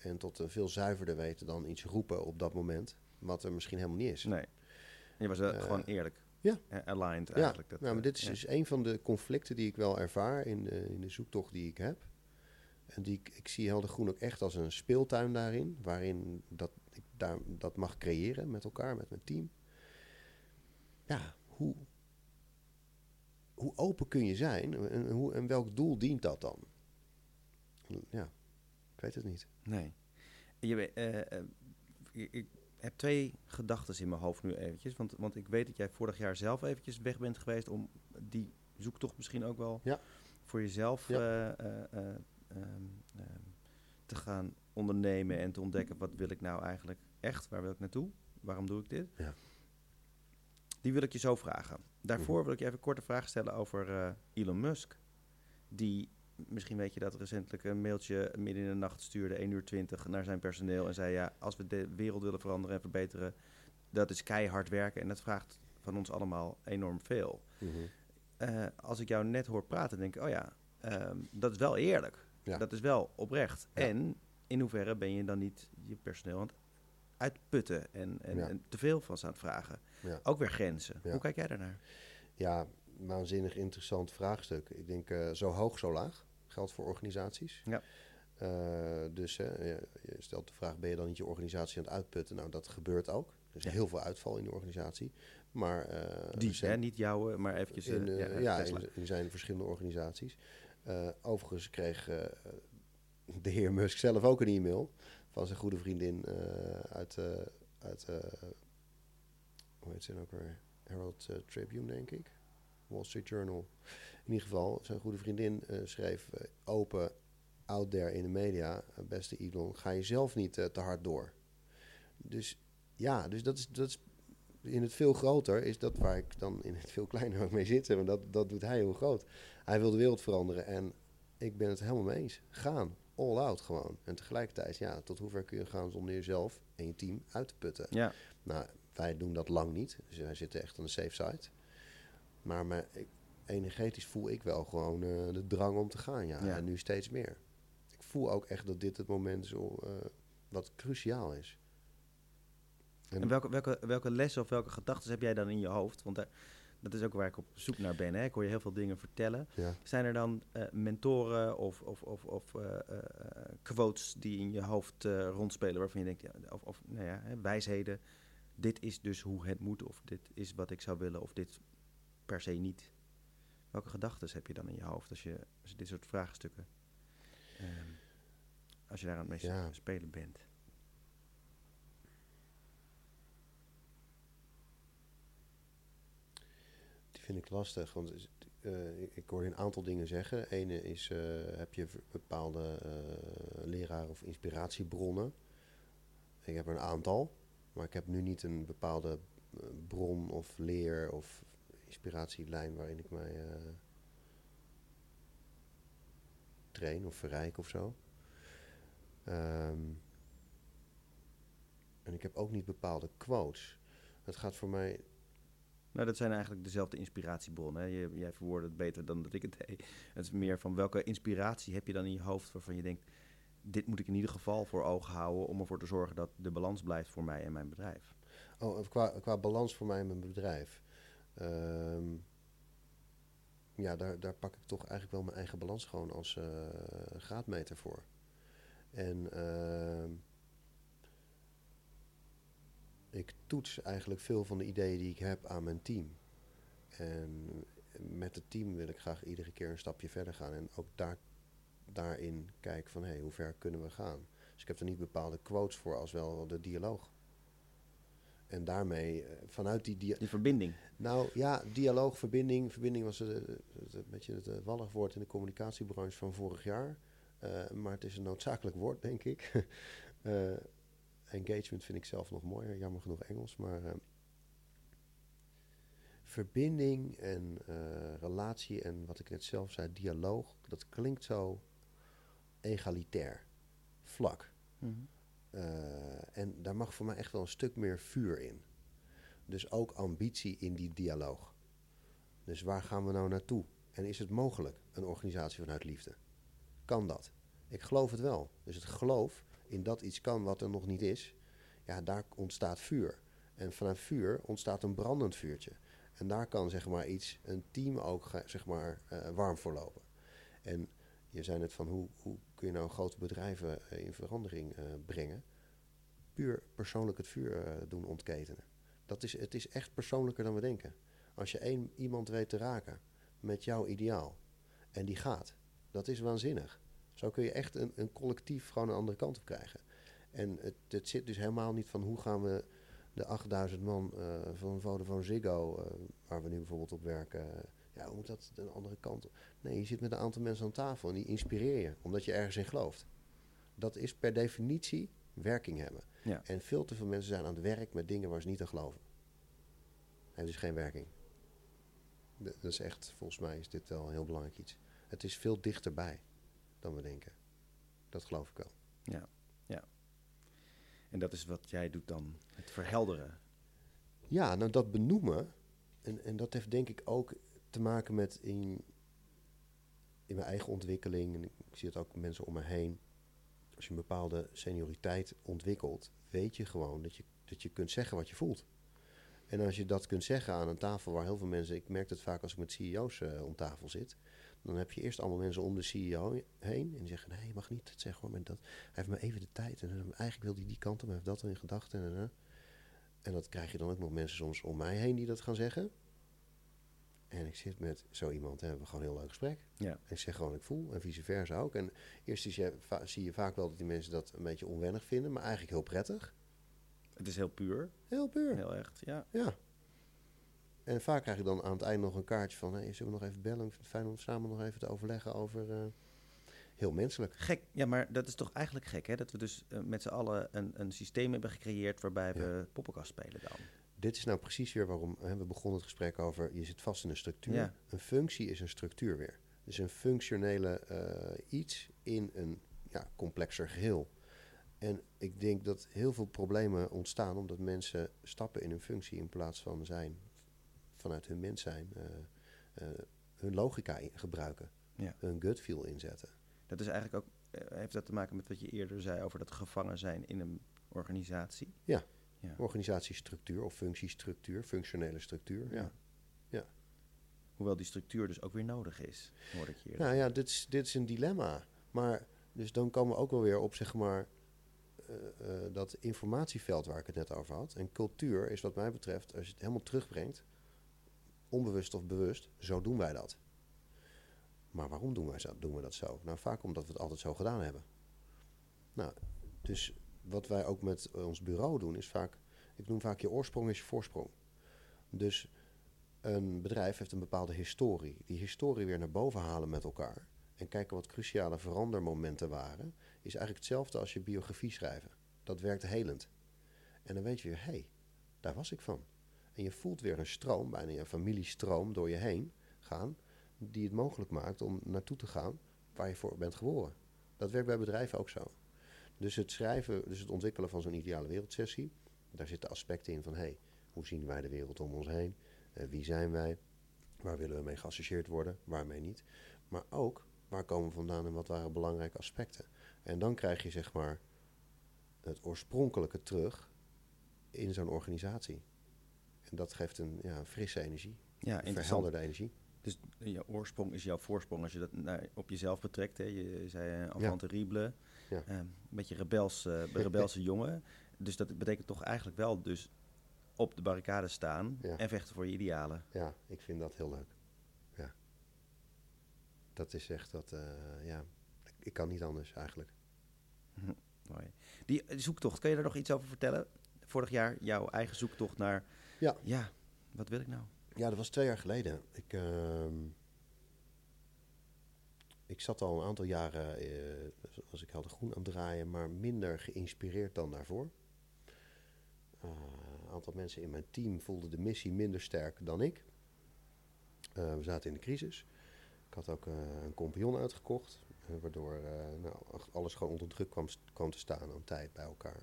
En tot een veel zuiverder weten dan iets roepen op dat moment, wat er misschien helemaal niet is. Nee, je was uh, gewoon eerlijk. Ja. Aligned eigenlijk. Ja, dat, nou, maar dit is dus een van de conflicten die ik wel ervaar in de, in de zoektocht die ik heb. En die, ik zie Helder Groen ook echt als een speeltuin daarin, waarin dat, ik daar, dat mag creëren met elkaar, met mijn team. Ja, hoe, hoe open kun je zijn en, hoe, en welk doel dient dat dan? Ja, ik weet het niet. Nee. Je, uh, ik heb twee gedachten in mijn hoofd nu eventjes. Want, want ik weet dat jij vorig jaar zelf eventjes weg bent geweest om die zoektocht misschien ook wel ja. voor jezelf ja. uh, uh, te gaan ondernemen en te ontdekken wat wil ik nou eigenlijk echt, waar wil ik naartoe, waarom doe ik dit? Ja. Die wil ik je zo vragen. Daarvoor mhm. wil ik je even een korte vraag stellen over Elon Musk. Die, misschien weet je dat recentelijk een mailtje midden in de nacht stuurde, 1 uur 20, naar zijn personeel en zei ja, als we de wereld willen veranderen en verbeteren, dat is keihard werken en dat vraagt van ons allemaal enorm veel. Mhm. als ik jou net hoor praten, denk ik, oh ja, ehm, dat is wel eerlijk. Ja. Dat is wel oprecht. En in hoeverre ben je dan niet je personeel aan het uitputten en, en, en te veel van ze aan het vragen? Ook weer grenzen. Hoe kijk jij daarnaar? Ja, waanzinnig interessant vraagstuk. Ik denk uh, zo hoog, zo laag. Geldt voor organisaties. Ja. Uh, dus je stelt de vraag, ben je dan niet je organisatie aan het uitputten? Nou, dat gebeurt ook. Er is heel veel uitval in de organisatie. Maar, uh, Die, hè? niet jouw, maar eventjes... In, ja, ja in, in, zijn verschillende organisaties. Overigens kreeg de heer Musk zelf ook een e-mail van zijn goede vriendin uit, uit hoe heet ze nou ook weer? Herald Tribune, denk ik. Wall Street Journal. In ieder geval, zijn goede vriendin schreef open, out there in de media, beste Elon, ga je zelf niet te hard door. Dus ja, dus dat is, dat is in het veel groter is dat waar ik dan in het veel kleiner ook mee zit. Want dat, dat doet hij heel groot. Hij wil de wereld veranderen en ik ben het helemaal mee eens. Gaan, all out gewoon. En tegelijkertijd, ja, tot hoever kun je gaan zonder jezelf en je team uit te putten. Ja. Nou, wij doen dat lang niet. Dus wij zitten echt aan de safe side. Maar, maar ik, energetisch voel ik wel gewoon uh, de drang om te gaan, ja. En nu steeds meer. Ik voel ook echt dat dit het moment is uh, wat cruciaal is. En welke, welke, welke lessen of welke gedachten heb jij dan in je hoofd? Want daar, dat is ook waar ik op zoek naar ben. Hè? Ik hoor je heel veel dingen vertellen. Ja. Zijn er dan eh, mentoren of, of, of, of eh, eh, quotes die in je hoofd eh, rondspelen waarvan je denkt, ja, of, of nou ja, hè, wijsheden, dit is dus hoe het moet, of dit is wat ik zou willen, of dit per se niet. Welke gedachten heb je dan in je hoofd als je, als je dit soort vraagstukken, ehm, als je daar aan het mee Ja. spelen bent? Die vind ik lastig, want eh, ik, ik hoor je een aantal dingen zeggen. Ene is, eh, heb je bepaalde eh leraren of inspiratiebronnen? Ik heb er een aantal, maar ik heb nu niet een bepaalde bron of leer of inspiratielijn waarin ik mij eh, train of verrijk of zo. Ehm, en ik heb ook niet bepaalde quotes. Het gaat voor mij Nou, dat zijn eigenlijk dezelfde inspiratiebronnen. Hè? Je, jij verwoordt het beter dan dat ik het deed. Het is meer van welke inspiratie heb je dan in je hoofd waarvan je denkt... dit moet ik in ieder geval voor ogen houden... om ervoor te zorgen dat de balans blijft voor mij en mijn bedrijf. Oh, qua, qua balans voor mij en mijn bedrijf. Ehm, ja, daar, daar pak ik toch eigenlijk wel mijn eigen balans gewoon als eh, graadmeter voor. En ehm, ik toets eigenlijk veel van de ideeën die ik heb aan mijn team. En met het team wil ik graag iedere keer een stapje verder gaan. En ook daar, daarin kijken van, hé, hey, hoe ver kunnen we gaan? Dus ik heb er niet bepaalde quotes voor als wel de dialoog. En daarmee, eh, vanuit die Die verbinding. Nou ja, dialoog, verbinding. Verbinding was eh, een beetje het eh, wallig woord in de communicatiebranche van vorig jaar. Eh, maar het is een noodzakelijk woord, denk ik. Eh, engagement vind ik zelf nog mooier, jammer genoeg Engels. Maar eh, verbinding en eh, relatie en wat ik net zelf zei, dialoog, dat klinkt zo egalitair, vlak. Mhm. Eh, en daar mag voor mij echt wel een stuk meer vuur in. Dus ook ambitie in die dialoog. Dus waar gaan we nou naartoe? En is het mogelijk, een organisatie vanuit liefde? Kan dat? Ik geloof het wel. Dus het geloof in dat iets kan wat er nog niet is, ja, daar ontstaat vuur. En vanuit vuur ontstaat een brandend vuurtje. En daar kan zeg maar iets, een team ook zeg maar, eh, warm voor lopen. En je zei net van hoe, hoe kun je nou grote bedrijven eh, in verandering eh, brengen? Puur persoonlijk het vuur eh, doen ontketenen. Dat is, het is echt persoonlijker dan we denken. Als je één iemand weet te raken met jouw ideaal en die gaat, dat is waanzinnig. Zo kun je echt een, een collectief gewoon een andere kant op krijgen. En het, het zit dus helemaal niet van hoe gaan we de 8000 man van Vodafone Ziggo, waar we nu bijvoorbeeld op werken, ja, hoe moet dat een andere kant op? Nee, je zit met een aantal mensen aan tafel en die inspireer je, omdat je ergens in gelooft. Dat is per definitie werking hebben. Ja. En veel te veel mensen zijn aan het werk met dingen waar ze niet aan geloven. En dus geen werking. Dat is echt, volgens mij is dit wel een heel belangrijk iets. Het is veel dichterbij dan we denken. Dat geloof ik wel. Ja, ja. En dat is wat jij doet dan, het verhelderen. Ja, nou dat benoemen, en, en dat heeft denk ik ook te maken met in, in mijn eigen ontwikkeling, en ik zie het ook mensen om me heen. Als je een bepaalde senioriteit ontwikkelt, weet je gewoon dat je, dat je kunt zeggen wat je voelt. En als je dat kunt zeggen aan een tafel waar heel veel mensen, ik merk het vaak als ik met CEO's eh, om tafel zit, dan heb je eerst allemaal mensen om de CEO heen en die zeggen, nee, je mag niet dat zeggen hoor, dat, hij heeft maar even de tijd en eh, eigenlijk wil hij die kant op, hij heeft dat in gedachten en, en, en. En dat krijg je dan ook nog mensen soms om mij heen die dat gaan zeggen. En ik zit met zo iemand en hebben we gewoon een heel leuk gesprek. Ja. En ik zeg gewoon ik voel en vice versa ook. En eerst is je, zie je vaak wel dat die mensen dat een beetje onwennig vinden, maar eigenlijk heel prettig. Het is heel puur, Heel puur. heel echt, ja. Ja. En vaak krijg je dan aan het eind nog een kaartje van... Hey, zullen we nog even bellen? Ik vind het fijn om samen nog even te overleggen over... eh, heel menselijk. Gek, ja, maar dat is toch eigenlijk gek, hè? Dat we dus eh, met z'n allen een, een systeem hebben gecreëerd waarbij we poppenkast spelen dan. Dit is nou precies weer waarom... Hè, we begonnen het gesprek over... je zit vast in een structuur. Ja. Een functie is een structuur weer. Dus een functionele eh, iets in een ja, complexer geheel. En ik denk dat heel veel problemen ontstaan... omdat mensen stappen in hun functie in plaats van zijn... vanuit hun mens zijn... eh, eh, hun logica gebruiken. Ja. Hun gut feel inzetten. Dat is eigenlijk ook, heeft dat te maken met wat je eerder zei over dat gevangen zijn in een organisatie? Ja. Ja. Organisatiestructuur of functiestructuur, functionele structuur. Ja. Ja. Hoewel die structuur dus ook weer nodig is, hoor ik hier. Nou ja, dit is, dit is een dilemma. Maar dus dan komen we ook wel weer op, zeg maar, eh, eh, dat informatieveld waar ik het net over had. En cultuur is wat mij betreft, als je het helemaal terugbrengt, onbewust of bewust, zo doen wij dat. Maar waarom doen, wij zo, doen we dat zo? Nou, vaak omdat we het altijd zo gedaan hebben. Nou, dus wat wij ook met ons bureau doen, is vaak, ik noem vaak je oorsprong is je voorsprong. Dus een bedrijf heeft een bepaalde historie. Die historie weer naar boven halen met elkaar en kijken wat cruciale verandermomenten waren, is eigenlijk hetzelfde als je biografie schrijven. Dat werkt helend. En dan weet je weer, hé, hey, daar was ik van. En je voelt weer een stroom, bijna een familiestroom door je heen gaan, die het mogelijk maakt om naartoe te gaan waar je voor bent geboren. Dat werkt bij bedrijven ook zo. Dus het schrijven, dus het ontwikkelen van zo'n ideale wereldsessie, daar zitten aspecten in van, hé, hey, hoe zien wij de wereld om ons heen? Uh, wie zijn wij? Waar willen we mee geassocieerd worden? Waarmee niet? Maar ook, waar komen we vandaan en wat waren belangrijke aspecten? En dan krijg je zeg maar het oorspronkelijke terug in zo'n organisatie. En dat geeft een ja, frisse energie, ja, een verhelderde energie. Dus je oorsprong is jouw voorsprong als je dat op jezelf betrekt. Hè. Je zei uh, ja. terrible, ja. Uh, een beetje rebels, uh, rebelse jongen. Dus dat betekent toch eigenlijk wel dus op de barricade staan ja. en vechten voor je idealen. Ja, ik vind dat heel leuk. Ja. Dat is echt dat, ja, ik kan niet anders eigenlijk. Mooi. Die zoektocht, kun je daar nog iets over vertellen? Vorig jaar jouw eigen zoektocht naar, ja, ja wat wil ik nou? Ja, dat was twee jaar geleden. Ik, uh, ik zat al een aantal jaren, uh, als ik Helder Groen aan het draaien, maar minder geïnspireerd dan daarvoor. Uh, een aantal mensen in mijn team voelden de missie minder sterk dan ik. Uh, we zaten in de crisis. Ik had ook een compagnon uitgekocht, waardoor nou, alles gewoon onder druk kwam, te staan aan tijd bij elkaar.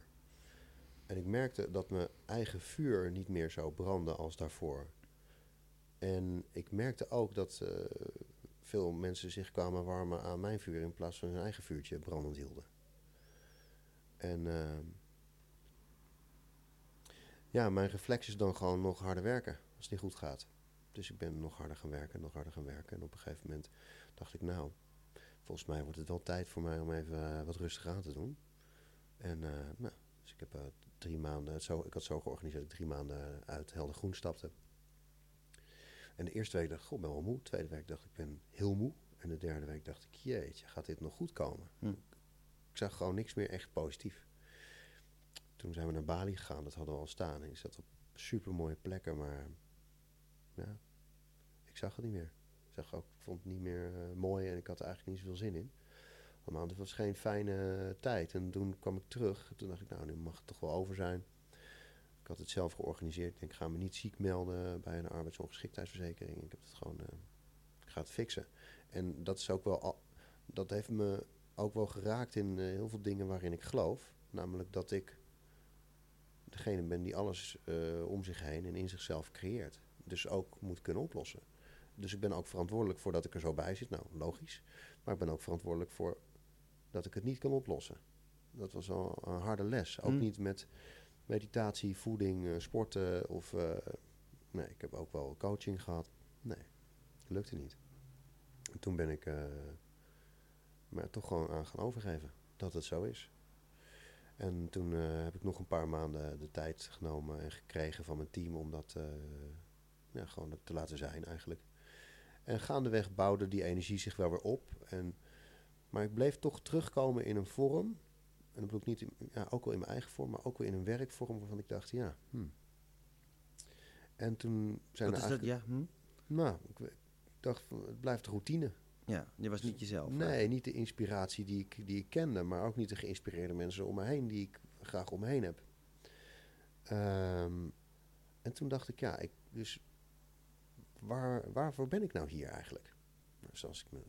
En ik merkte dat mijn eigen vuur niet meer zo brandde als daarvoor. En ik merkte ook dat veel mensen zich kwamen warmen aan mijn vuur in plaats van hun eigen vuurtje brandend hielden. En uh, ja, mijn reflex is dan gewoon nog harder werken als het niet goed gaat. Dus ik ben nog harder gaan werken, nog harder gaan werken. En op een gegeven moment dacht ik, nou, volgens mij wordt het wel tijd voor mij om even uh, wat rustig aan te doen. En nou, dus ik heb drie maanden, zo, ik had zo georganiseerd dat ik drie maanden uit Helder Groen stapte. En de eerste week dacht ik, goh, ben wel moe. De tweede week dacht ik, ben heel moe. En de derde week dacht ik, jeetje, gaat dit nog goed komen? Hm. Ik zag gewoon niks meer echt positief. Toen zijn we naar Bali gegaan, dat hadden we al staan. En ik zat op super mooie plekken, maar ja, ik zag het niet meer. Ik, zag ook, ik vond het niet meer uh, mooi en ik had er eigenlijk niet zoveel zin in. Maar het was geen fijne tijd. En toen kwam ik terug. Toen dacht ik, nou, nu mag het toch wel over zijn. Ik had het zelf georganiseerd. Ik denk, ga me niet ziek melden bij een arbeidsongeschiktheidsverzekering. Ik heb het gewoon, uh, ik ga het fixen. En dat is ook wel, al, dat heeft me ook wel geraakt in uh, heel veel dingen waarin ik geloof. Namelijk dat ik degene ben die alles uh, om zich heen en in zichzelf creëert. Dus ook moet kunnen oplossen. Dus ik ben ook verantwoordelijk voor dat ik er zo bij zit. Nou, logisch. Maar ik ben ook verantwoordelijk voor dat ik het niet kan oplossen. Dat was wel een harde les. Ook Mm. niet met meditatie, voeding, uh, sporten of... Uh, nee, ik heb ook wel coaching gehad. Nee, lukte niet. En toen ben ik uh, maar toch gewoon aan gaan overgeven dat het zo is. En toen heb ik nog een paar maanden de tijd genomen en gekregen van mijn team om dat ja, gewoon te laten zijn eigenlijk. En gaandeweg bouwde die energie zich wel weer op. En, maar ik bleef toch terugkomen in een vorm. En dat bedoel ik niet, in, ja, ook wel in mijn eigen vorm, maar ook wel in een werkvorm waarvan ik dacht, ja. Hmm. En toen zijn Wat er is dat? Ja, hm? Nou, ik, dacht, het blijft routine. ja, je was niet jezelf. Nee, niet de inspiratie die ik, die ik kende, maar ook niet de geïnspireerde mensen om me heen die ik graag om me heen heb. Um, en toen dacht ik, ja, ik, dus waar, waarvoor ben ik nou hier eigenlijk? Zoals ik me,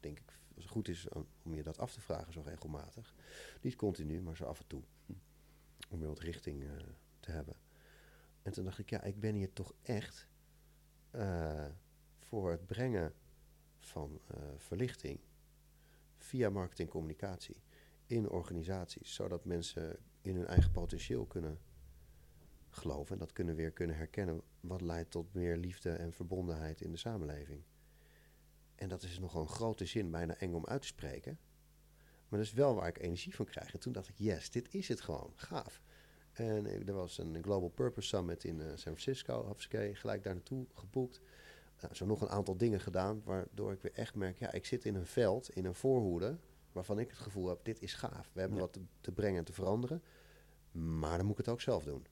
denk ik, het goed is om je dat af te vragen zo regelmatig. Niet continu, maar zo af en toe. Om weer wat richting uh, te hebben. En toen dacht ik, ja, ik ben hier toch echt uh, voor het brengen van uh, verlichting via marketing communicatie in organisaties, zodat mensen in hun eigen potentieel kunnen geloven. En dat kunnen weer kunnen herkennen. Wat leidt tot meer liefde en verbondenheid in de samenleving. En dat is nogal een grote zin, bijna eng om uit te spreken. Maar dat is wel waar ik energie van krijg. En toen dacht ik, yes, dit is het gewoon. Gaaf. En er was een Global Purpose Summit in uh, San Francisco. Hapske, gelijk daar naartoe geboekt. Nou, zo nog een aantal dingen gedaan, waardoor ik weer echt merk... ja, ik zit in een veld, in een voorhoede... waarvan ik het gevoel heb, dit is gaaf. We hebben wat te, te, brengen en te veranderen. Maar dan moet ik het ook zelf doen.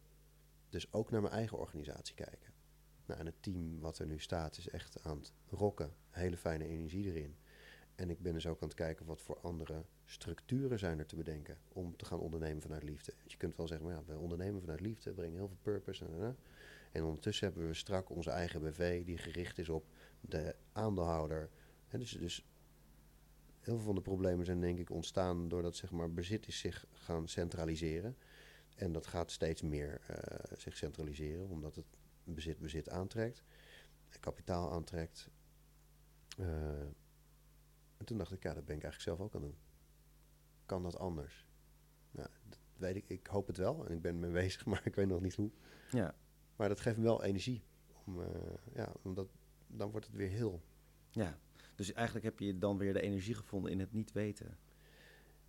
Dus ook naar mijn eigen organisatie kijken. Nou, en het team wat er nu staat is echt aan het rocken. Hele fijne energie erin. En ik ben dus ook aan het kijken wat voor andere structuren zijn er te bedenken om te gaan ondernemen vanuit liefde. Je kunt wel zeggen, maar ja, we ondernemen vanuit liefde, brengen heel veel purpose. En, en ondertussen hebben we strak onze eigen BV die gericht is op de aandeelhouder. En dus, dus heel veel van de problemen zijn denk ik ontstaan doordat zeg maar, bezitters zich gaan centraliseren. En dat gaat steeds meer uh, zich centraliseren, omdat het bezit bezit aantrekt, kapitaal aantrekt. Uh, en toen dacht ik, ja, dat ben ik eigenlijk zelf ook aan het doen. Kan dat anders? Nou, dat weet ik, ik hoop het wel en ik ben mee bezig, maar ik weet nog niet hoe. Ja. Maar dat geeft me wel energie. Om, uh, ja, omdat dan wordt het weer heel. Ja, dus eigenlijk heb je dan weer de energie gevonden in het niet weten.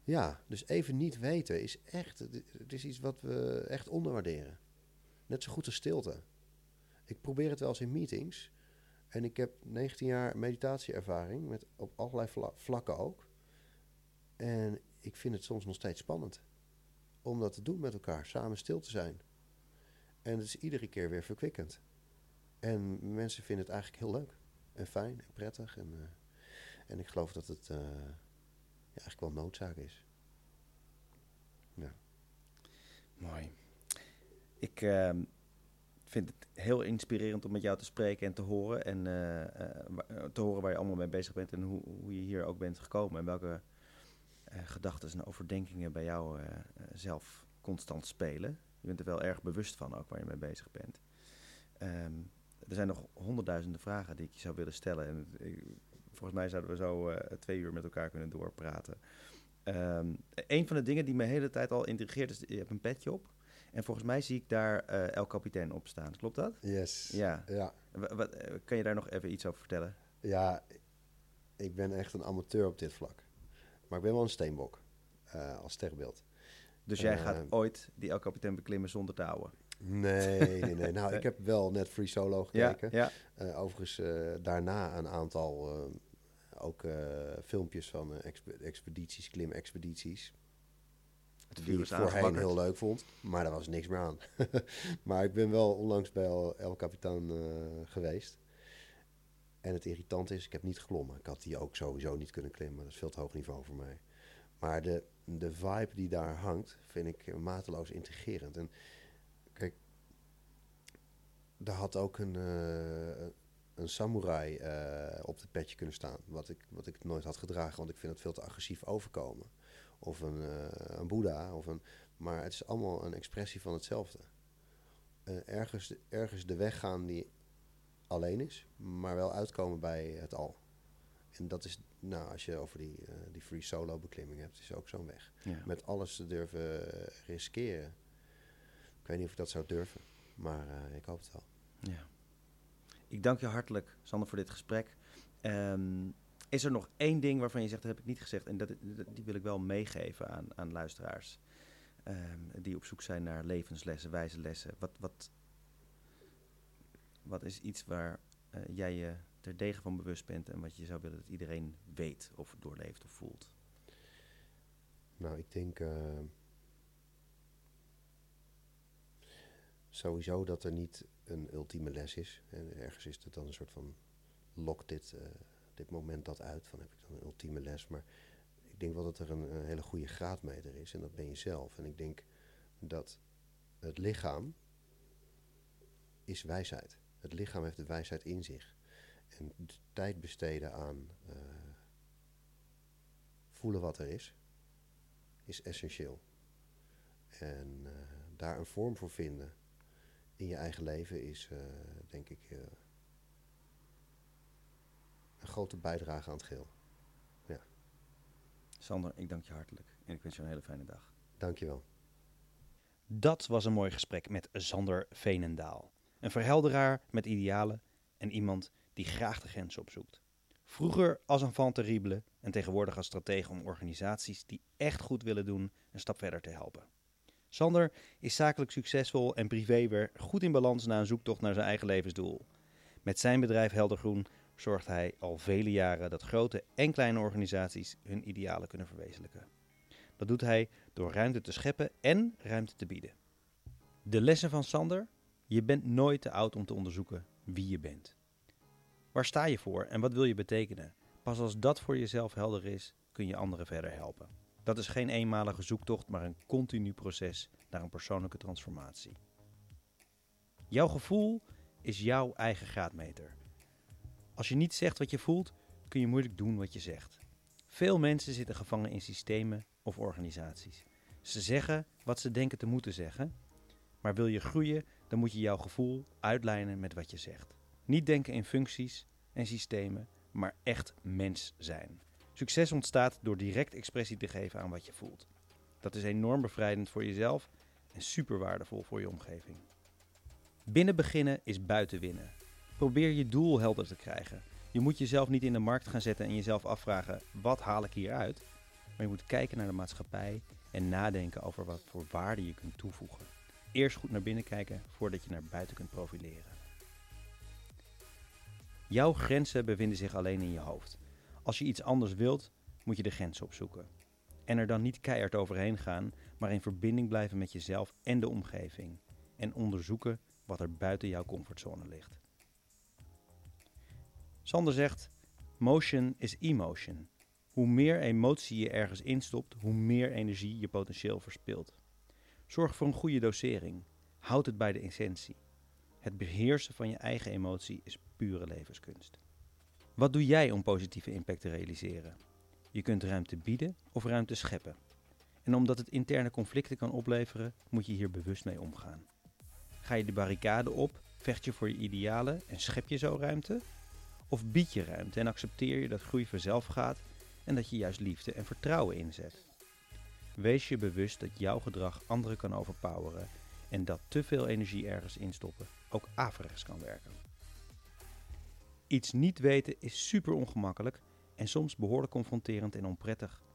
Ja, dus even niet weten is echt, het is iets wat we echt onderwaarderen. Net zo goed als stilte. Ik probeer het wel eens in meetings. En ik heb 19 jaar meditatieervaring met op allerlei vlakken ook. En ik vind het soms nog steeds spannend om dat te doen met elkaar, samen stil te zijn. En het is iedere keer weer verkwikkend. En mensen vinden het eigenlijk heel leuk en fijn en prettig. En, uh, en ik geloof dat het uh, ja, eigenlijk wel noodzaak is. Ja. Mooi. Ik uh, vind het heel inspirerend om met jou te spreken en te horen. En te horen waar je allemaal mee bezig bent en hoe, hoe je hier ook bent gekomen. En welke gedachten en overdenkingen bij jou zelf constant spelen. Je bent er wel erg bewust van ook waar je mee bezig bent. Um, er zijn nog honderdduizenden vragen die ik je zou willen stellen. En volgens mij zouden we zo twee uur met elkaar kunnen doorpraten. Um, een van de dingen die me de hele tijd al intrigeert is, je hebt een petje op. En volgens mij zie ik daar uh, El Capitaine op staan. Klopt dat? Yes. Ja. ja. Wat, kan je daar nog even iets over vertellen? Ja, ik ben echt een amateur op dit vlak. Maar ik ben wel een steenbok uh, als sterbeeld. Dus jij gaat ooit die El Capitaine beklimmen zonder touwen? Nee, nee, nee. Nou, ik heb wel net Free Solo gekeken. Ja, ja. Uh, overigens uh, daarna een aantal uh, ook filmpjes van expedities, klimexpedities. Het die ik voorheen heel leuk vond, maar daar was niks meer aan. maar ik ben wel onlangs bij El, Capitan geweest. En het irritant is, ik heb niet geklommen. Ik had die ook sowieso niet kunnen klimmen. Dat is veel te hoog niveau voor mij. Maar de, de vibe die daar hangt, vind ik mateloos intrigerend. En kijk, daar had ook een, uh, een samurai uh, op het petje kunnen staan. Wat ik, wat ik nooit had gedragen, want ik vind het veel te agressief overkomen. Of een, uh, een boeddha. Of een, maar het is allemaal een expressie van hetzelfde. ergens, ergens de weg gaan die alleen is, maar wel uitkomen bij het al. En dat is, nou, als je over die, uh, die free solo beklimming hebt, is ook zo'n weg. Ja. Met alles te durven riskeren. Ik weet niet of ik dat zou durven, maar ik hoop het wel. Ja. Ik dank je hartelijk, Sander, voor dit gesprek. Um, is er nog één ding waarvan je zegt, dat heb ik niet gezegd, en dat, die wil ik wel meegeven aan, aan luisteraars um, die op zoek zijn naar levenslessen, wijze lessen. Wat, wat, wat is iets waar uh, jij je ter degen van bewust bent en wat je zou willen dat iedereen weet of doorleeft of voelt? Nou, ik denk uh, sowieso dat er niet een ultieme les is. En ergens is het dan een soort van lokt dit, uh, dit moment dat uit van heb ik dan een ultieme les. Maar ik denk wel dat er een, hele goede graadmeter is en dat ben je zelf. En ik denk dat het lichaam is wijsheid. Het lichaam heeft de wijsheid in zich. En tijd besteden aan uh, voelen wat er is, is essentieel. En uh, daar een vorm voor vinden in je eigen leven is, uh, denk ik, een grote bijdrage aan het geheel. Ja. Sander, ik dank je hartelijk en ik wens je een hele fijne dag. Dank je wel. Dat was een mooi gesprek met Sander Veenendaal. Een verhelderaar met idealen en iemand die graag de grens opzoekt. Vroeger als een terrible en tegenwoordig als stratege om organisaties die echt goed willen doen een stap verder te helpen. Sander is zakelijk succesvol en privé weer goed in balans na een zoektocht naar zijn eigen levensdoel. Met zijn bedrijf Heldergroen zorgt hij al vele jaren dat grote en kleine organisaties hun idealen kunnen verwezenlijken. Dat doet hij door ruimte te scheppen en ruimte te bieden. De lessen van Sander? Je bent nooit te oud om te onderzoeken wie je bent. Waar sta je voor en wat wil je betekenen? Pas als dat voor jezelf helder is, kun je anderen verder helpen. Dat is geen eenmalige zoektocht, maar een continu proces naar een persoonlijke transformatie. Jouw gevoel is jouw eigen graadmeter. Als je niet zegt wat je voelt, kun je moeilijk doen wat je zegt. Veel mensen zitten gevangen in systemen of organisaties. Ze zeggen wat ze denken te moeten zeggen, maar wil je groeien, dan moet je jouw gevoel uitlijnen met wat je zegt. Niet denken in functies en systemen, maar echt mens zijn. Succes ontstaat door direct expressie te geven aan wat je voelt. Dat is enorm bevrijdend voor jezelf en super waardevol voor je omgeving. Binnen beginnen is buiten winnen. Probeer je doel helder te krijgen. Je moet jezelf niet in de markt gaan zetten en jezelf afvragen: wat haal ik hier uit? Maar je moet kijken naar de maatschappij en nadenken over wat voor waarde je kunt toevoegen. Eerst goed naar binnen kijken voordat je naar buiten kunt profileren. Jouw grenzen bevinden zich alleen in je hoofd. Als je iets anders wilt, moet je de grens opzoeken. En er dan niet keihard overheen gaan, maar in verbinding blijven met jezelf en de omgeving. En onderzoeken wat er buiten jouw comfortzone ligt. Sander zegt: Motion is emotion. Hoe meer emotie je ergens instopt, hoe meer energie je potentieel verspilt. Zorg voor een goede dosering. Houd het bij de essentie. Het beheersen van je eigen emotie is pure levenskunst. Wat doe jij om positieve impact te realiseren? Je kunt ruimte bieden of ruimte scheppen. En omdat het interne conflicten kan opleveren, moet je hier bewust mee omgaan. Ga je de barricade op, vecht je voor je idealen en schep je zo ruimte? Of bied je ruimte en accepteer je dat groei vanzelf gaat en dat je juist liefde en vertrouwen inzet? Wees je bewust dat jouw gedrag anderen kan overpoweren en dat te veel energie ergens instoppen ook averechts kan werken. Iets niet weten is super ongemakkelijk en soms behoorlijk confronterend en onprettig.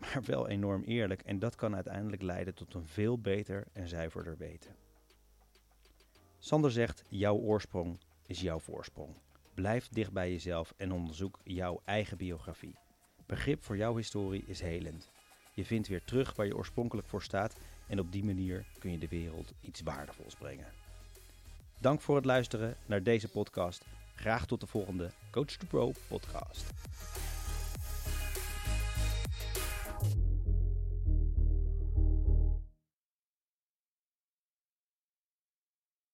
Maar wel enorm eerlijk en dat kan uiteindelijk leiden tot een veel beter en zuiverder weten. Sander zegt: Jouw oorsprong is jouw voorsprong. Blijf dicht bij jezelf en onderzoek jouw eigen biografie. Begrip voor jouw historie is helend. Je vindt weer terug waar je oorspronkelijk voor staat en op die manier kun je de wereld iets waardevols brengen. Dank voor het luisteren naar deze podcast. Graag tot de volgende Coach to Pro podcast.